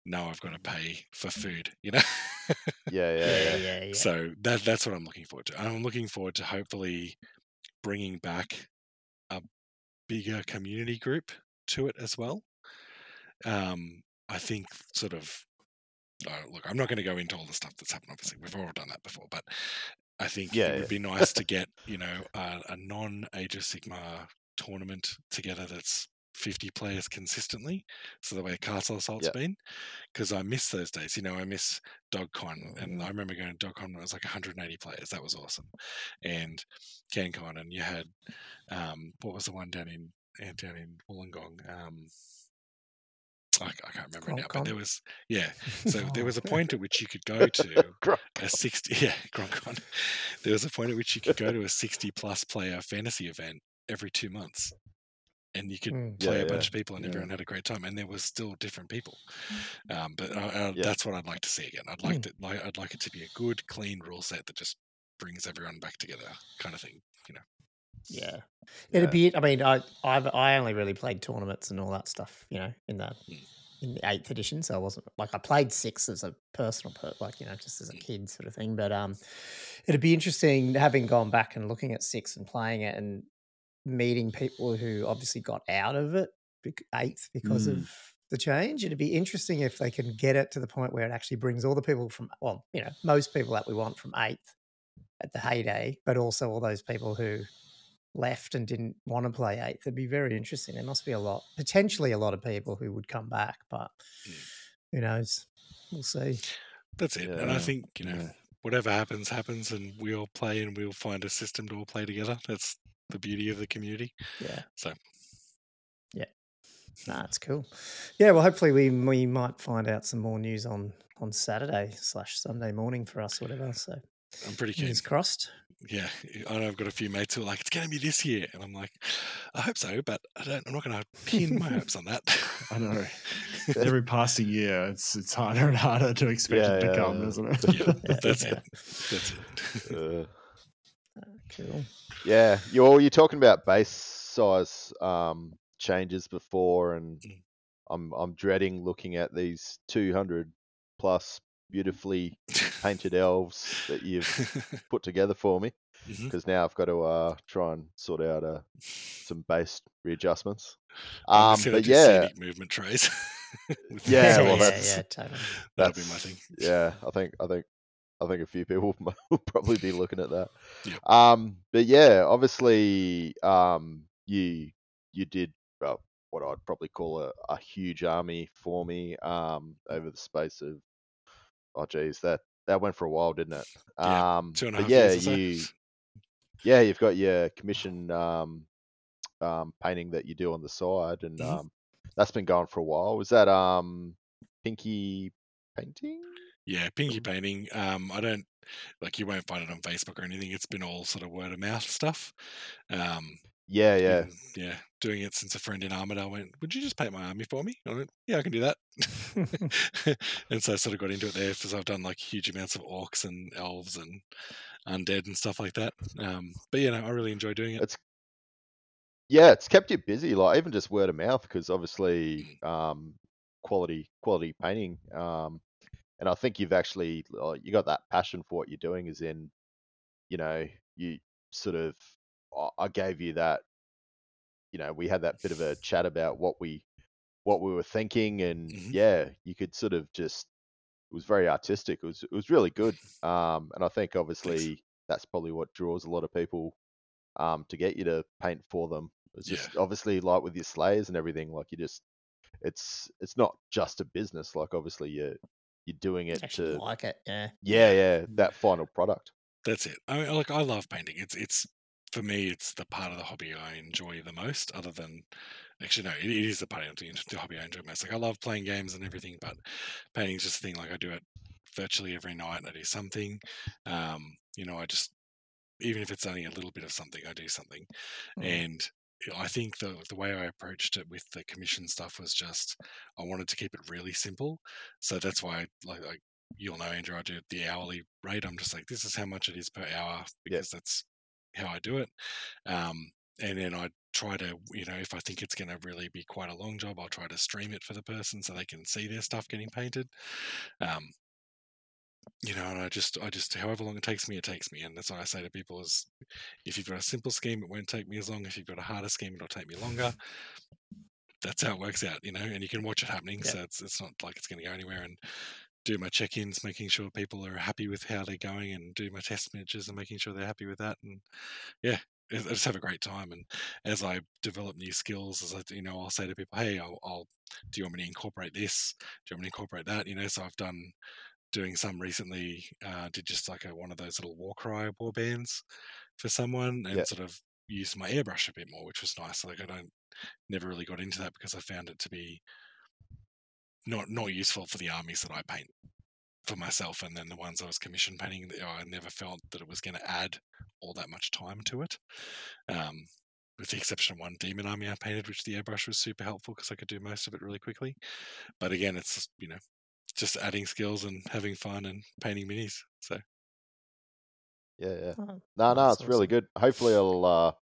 no I've got to pay for food you know Yeah, yeah, yeah, yeah. yeah, yeah. so that that's what I'm looking forward to I'm looking forward to hopefully bringing back a bigger community group to it as well um I think sort of uh, look, I'm not going to go into all the stuff that's happened. Obviously, we've all done that before, but I think Yeah, it yeah. would be nice to get you know a, a non Age of Sigmar tournament together that's 50 players consistently. So the way Castle Assault's Yeah. been, because I miss those days. You know, I miss DogCon, and. I remember going to DogCon when it was like 180 players. That was awesome, and CanCon, and you had um, what was the one down in eh, down in Wollongong? Um, I, I can't remember now, but there was yeah. So there Oh. was a point at which you could go to a 60 yeah gronkon there was a point at which you could go to a 60 plus player fantasy event every two months and you could Mm. play Yeah, a bunch yeah. of people and Yeah. everyone had a great time and there was still different people um, but uh, uh, Yeah. that's what i'd like to see again i'd like to like i'd like it to be a good clean rule set that just brings everyone back together kind of thing you know Yeah, Yeah. it'd be. I mean, I I've I only really played tournaments and all that stuff, you know, in the Mm. in the eighth edition. So I wasn't like I played six as a personal, per, like you know, just as a Mm. kid sort of thing. But um, it'd be interesting having gone back and looking at six and playing it and meeting people who obviously got out of it eighth because Mm. of the change. It'd be interesting if they can get it to the point where it actually brings all the people from well, you know, most people that we want from eighth at the heyday, but also all those people who left and didn't want to play eighth. It'd be very interesting. There must be a lot, potentially a lot of people who would come back, but Mm. who knows? We'll see. that's it and i think you know Yeah. whatever happens happens and we all play and we'll find a system to all play together that's the beauty of the community Yeah. so Yeah. Nah, it's cool. Yeah, well, hopefully we we might find out some more news on on Saturday slash Sunday morning for us, whatever. So i'm pretty keen fingers crossed. yeah, I know I've got a few mates who are like, it's going to be this year, and I'm like, I hope so, but I don't. I'm not going to pin my hopes on that. I know. Every passing year, it's it's harder and harder to expect Yeah, it to yeah, come, yeah. isn't it? yeah, that's it. That's it. Uh, Cool. yeah, you're you're talking about base size um, changes before, and Mm. I'm I'm dreading looking at these 200 plus beautifully painted elves that you've put together for me because now I've got to uh, try and sort out uh, some base readjustments. Um, but do yeah, movement trays. Yeah, the well, yeah, yeah, totally. That'll be my thing. yeah, I think I think I think a few people will probably be looking at that. Yep. Um, but yeah, obviously, um, you you did uh, what I'd probably call a, a huge army for me um, over the space of oh geez, that that went for a while, didn't it? Yeah, um, Two and a but yeah, years so. you yeah, you've got your commission um, um, painting that you do on the side, and Mhm. um, that's been going for a while. Was that um, Pinky painting? Yeah, pinky painting. Um, I don't like you won't find it on Facebook or anything. It's been all sort of word of mouth stuff. Um, Yeah, yeah. yeah, doing it since a friend in Armidale went. Would you just paint my army for me? I went, yeah, I can do that. and so I sort of got into it there because I've done like huge amounts of orcs and elves and undead and stuff like that. Um, but you know, I really enjoy doing it. It's yeah, it's kept you busy, like even just word of mouth, because obviously um, quality quality painting. Um, and I think you've actually uh, you got that passion for what you're doing. Is in, you know, you sort of I- gave you that. You know, we had that bit of a chat about what we what we were thinking, and Mhm. yeah, you could sort of just it was very artistic. It was it was really good. Um, and I think obviously that's probably what draws a lot of people um, to get you to paint for them. It's Yeah. just obviously like with your slayers and everything, like you just it's it's not just a business. Like obviously you're you're doing it to like it, yeah. yeah yeah that final product. That's it. I mean, like I love painting. It's it's for me, it's the part of the hobby I enjoy the most. Other than actually, no, it, it is the part of the, the hobby I enjoy most. Like I love playing games and everything, but painting's just a thing. Like I do it virtually every night. I do something. Um, you know, I just even if it's only a little bit of something, I do something. Mm. And I think the the way I approached it with the commission stuff was just I wanted to keep it really simple. So that's why, I, like, like you'll know, Andrew, I do the hourly rate. I'm just like, this is how much it is per hour because that's how I do it. Um, and then I try to, you know, if I think it's going to really be quite a long job, I'll try to stream it for the person so they can see their stuff getting painted. Um, you know, and I just, I just, however long it takes me, it takes me. And that's what I say to people is if you've got a simple scheme, it won't take me as long. If you've got a harder scheme, it'll take me longer. That's how it works out, you know, and you can watch it happening. Yeah. So it's, it's not like it's going to go anywhere and do my check-ins, making sure people are happy with how they're going and do my test matches and making sure they're happy with that. And yeah, I just have a great time. And as I develop new skills, as I, you know, I'll say to people, Hey, I'll, I'll do you want me to incorporate this? Do you want me to incorporate that? You know, so I've done doing some recently, uh, did just like a, one of those little war cry war bands for someone and Yeah. sort of used my airbrush a bit more, which was nice. Like I don't, never really got into that because I found it to be not, not useful for the armies that I paint for myself. And then the ones I was commission painting, I never felt that it was going to add all that much time to it. Um, with the exception of one demon army I painted, which the airbrush was super helpful because I could do most of it really quickly. But again, it's you know, just adding skills and having fun and painting minis. So Yeah yeah. Oh, No no, that's it's really good. Hopefully I'll uh,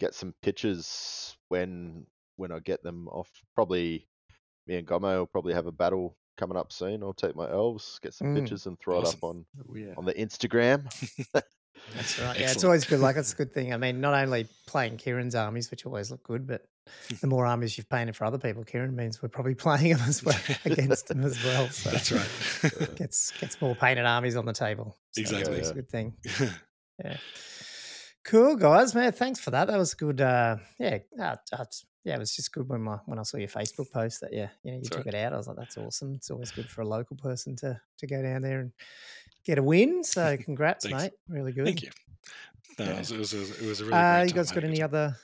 get some pictures when when I get them off. Probably me and Gommo will probably have a battle coming up soon. I'll take my elves, get some Mm. pictures, and throw Awesome. it up on Oh, yeah. on the Instagram. That's right. Yeah, it's always good. Like it's a good thing. I mean, not only playing Kieran's armies, which always look good, but the more armies you've painted for other people, Kieran means we're probably playing them as well against them as well. So that's right. gets gets more painted armies on the table. So Exactly. always Yeah. a good thing. Yeah. Cool guys, man. Thanks for that. That was good. Uh, yeah, uh, uh, yeah, it was just good when my when I saw your Facebook post that yeah, you know, you That's took right. it out. I was like, that's awesome. It's always good for a local person to to go down there and get a win. So congrats, mate. Really good. Thank you. No, Yeah. it, was, it, was, a- it was a really Uh, great you guys time. got any good other?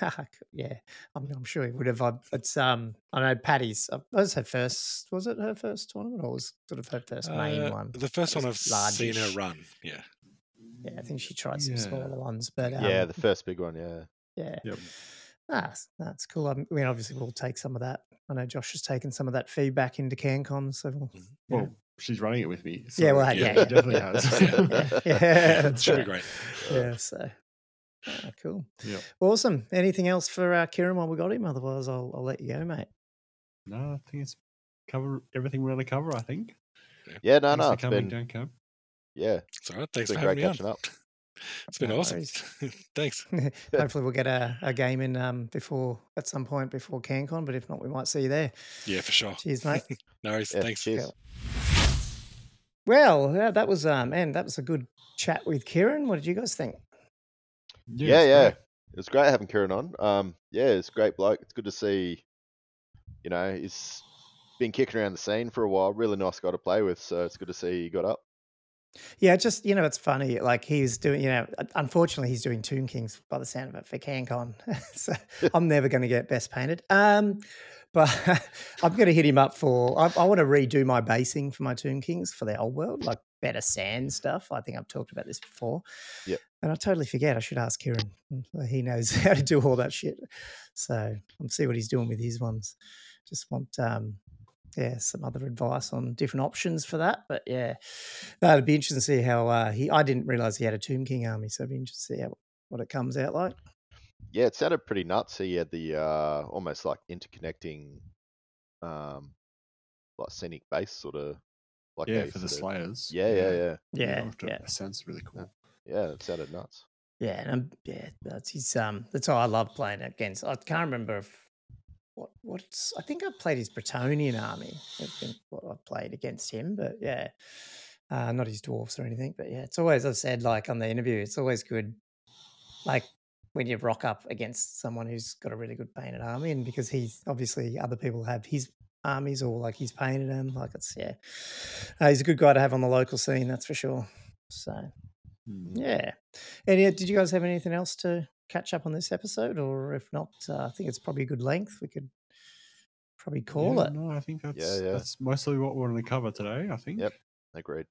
yeah, I'm, I'm sure he would have. I- It's um, I know Patty's. Uh, that was her first. Was it her first tournament, or was sort of her first main Uh, one? The first one I've was seen her run. Yeah. Yeah, I think she tried some Yeah. smaller ones, but um, yeah, the first big one. Yeah. yeah, Yep. that's that's cool. I mean, obviously we'll take some of that. I know Josh has taken some of that feedback into CanCon, so we'll. Mhm. know, Well, she's running it with me. Yeah, well, so yeah, she yeah. definitely has. yeah, yeah, that's Should be great. Yeah, so ah, cool, Yeah. awesome. Anything else for uh, Kieran while we got him? Otherwise, I'll I'll let you go, mate. No, I think it's cover everything we're going to cover. I think. Yeah, no, Thanks no, for it's coming been down, Cam. yeah, It's all right. Thanks been for having great me on. up. It's been No awesome. Thanks. Hopefully, we'll get a, a game in um, before at some point before CanCon, but if not, we might see you there. Yeah, for sure. Cheers, mate. No worries. yeah. Thanks. Cheers. Well, yeah, that was um, man, that was a good chat with Kieran. What did you guys think? Yeah, it's yeah. great. It was great having Kieran on. Um, yeah, it's great bloke. It's good to see. You know, he's been kicking around the scene for a while. Really nice guy to play with. So it's good to see he got up. Yeah, just you know, it's funny. Like he's doing, you know, unfortunately, he's doing Tomb Kings by the sound of it for CanCon. so I'm never going to get best painted. Um, but I'm going to hit him up for. I, I want to redo my basing for my Tomb Kings for the old world, like better sand stuff. I think I've talked about this before. Yep. And I totally forget. I should ask Kieran. He knows how to do all that shit. So I'll see what he's doing with his ones. Just want um, yeah, some other advice on different options for that. But yeah, that'd be interesting to see how uh, he. I didn't realize he had a Tomb King army, so it'd be interesting to see how, what it comes out like. Yeah, it sounded pretty nuts. He had the uh, almost like interconnecting, um, like scenic base sort of. Like Yeah, for the Slayers. Yeah, yeah, yeah, Yeah, after- yeah, That sounds really cool. yeah. It sounded nuts. yeah, and um, yeah. That's his. Um, that's why I love playing against. I can't remember if what what's. I think I played his Bretonnian army. I think what I played against him, but yeah, uh, not his dwarfs or anything. But yeah, it's always I've said like on the interview, it's always good, like when you rock up against someone who's got a really good painted army, and because he's obviously other people have his armies or like he's painted them, like it's yeah, uh, he's a good guy to have on the local scene, that's for sure. So Mm. yeah. And yeah, did you guys have anything else to catch up on this episode, or if not, uh, I think it's probably a good length. We could probably call Yeah, it. No, I think that's yeah. that's mostly what we're going to cover today. I think. Yep. Agreed.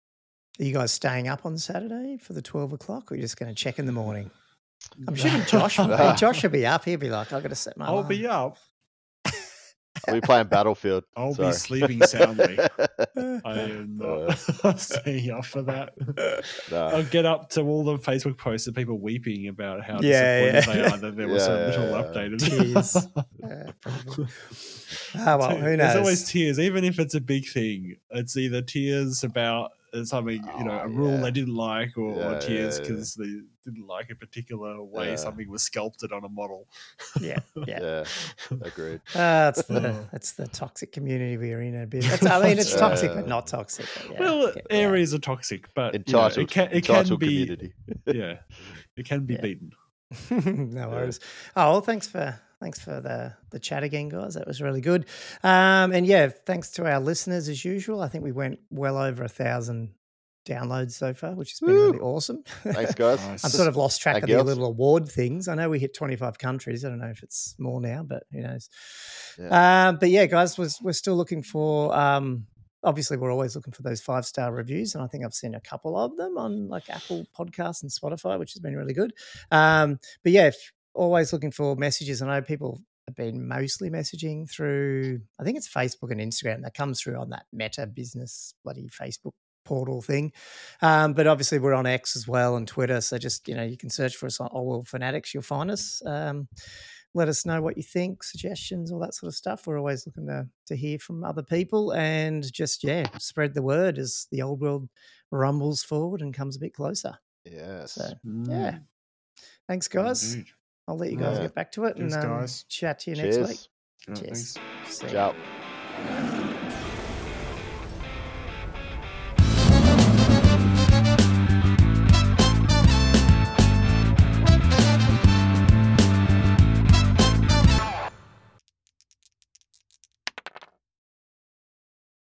Are you guys staying up on Saturday for the twelve o'clock, or are you just going to check in the morning? I'm sure Josh, hey, Josh will be up. He'll be like, "I've got to set my." I'll alarm." be up. I'll be playing Battlefield. I'll Sorry. be sleeping soundly. Uh, I am not staying up for that. no. I'll get up to all the Facebook posts of people weeping about how Yeah, disappointed yeah. they are that there was so Yeah, little yeah, yeah. updated. Tears. Uh, probably. Ah, well, who knows? There's always tears, even if it's a big thing. It's either tears about uh, something, you know, Oh, a rule yeah. they didn't like, or, Yeah, or yeah, tears yeah. because they didn't like a particular way Yeah. something was sculpted on a model. yeah, yeah. Yeah. Agreed. Uh, it's the it's the toxic community we're in a bit. It's, I mean, it's toxic, yeah. but not toxic. but yeah, well, okay, yeah. areas are toxic, but you know, it can it can entitled be community. yeah, it can be Yeah. beaten. no worries. Oh well, thanks for thanks for the the chat again, guys. That was really good. Um, and yeah, thanks to our listeners as usual. I think we went well over a thousand downloads so far, which has been really awesome. Thanks, guys. Nice. I've sort of lost track Thank of you. the little award things. I know we hit 25 countries. I don't know if it's more now, but who knows. Um, but yeah, guys, we're, we're still looking for. Um, obviously, we're always looking for those five star reviews, and I think I've seen a couple of them on like Apple Podcasts and Spotify, which has been really good. Um, but yeah, if, always looking for messages. I know people have been mostly messaging through. I think it's Facebook and Instagram that comes through on that Meta Business bloody Facebook portal thing. Um, but obviously, we're on X as well and Twitter. So just you know, you can search for us on Old World Fanatics. You'll find us. Um, let us know what you think, suggestions, all that sort of stuff. We're always looking to to hear from other people and just yeah, spread the word as the old world rumbles forward and comes a bit closer. Yes. So Mm, yeah, thanks, guys. indeed. I'll let you guys Yeah. get back to it Cheers, and um, guys. chat to you Cheers. next week. Yeah, Cheers. thanks. See ya. Ciao.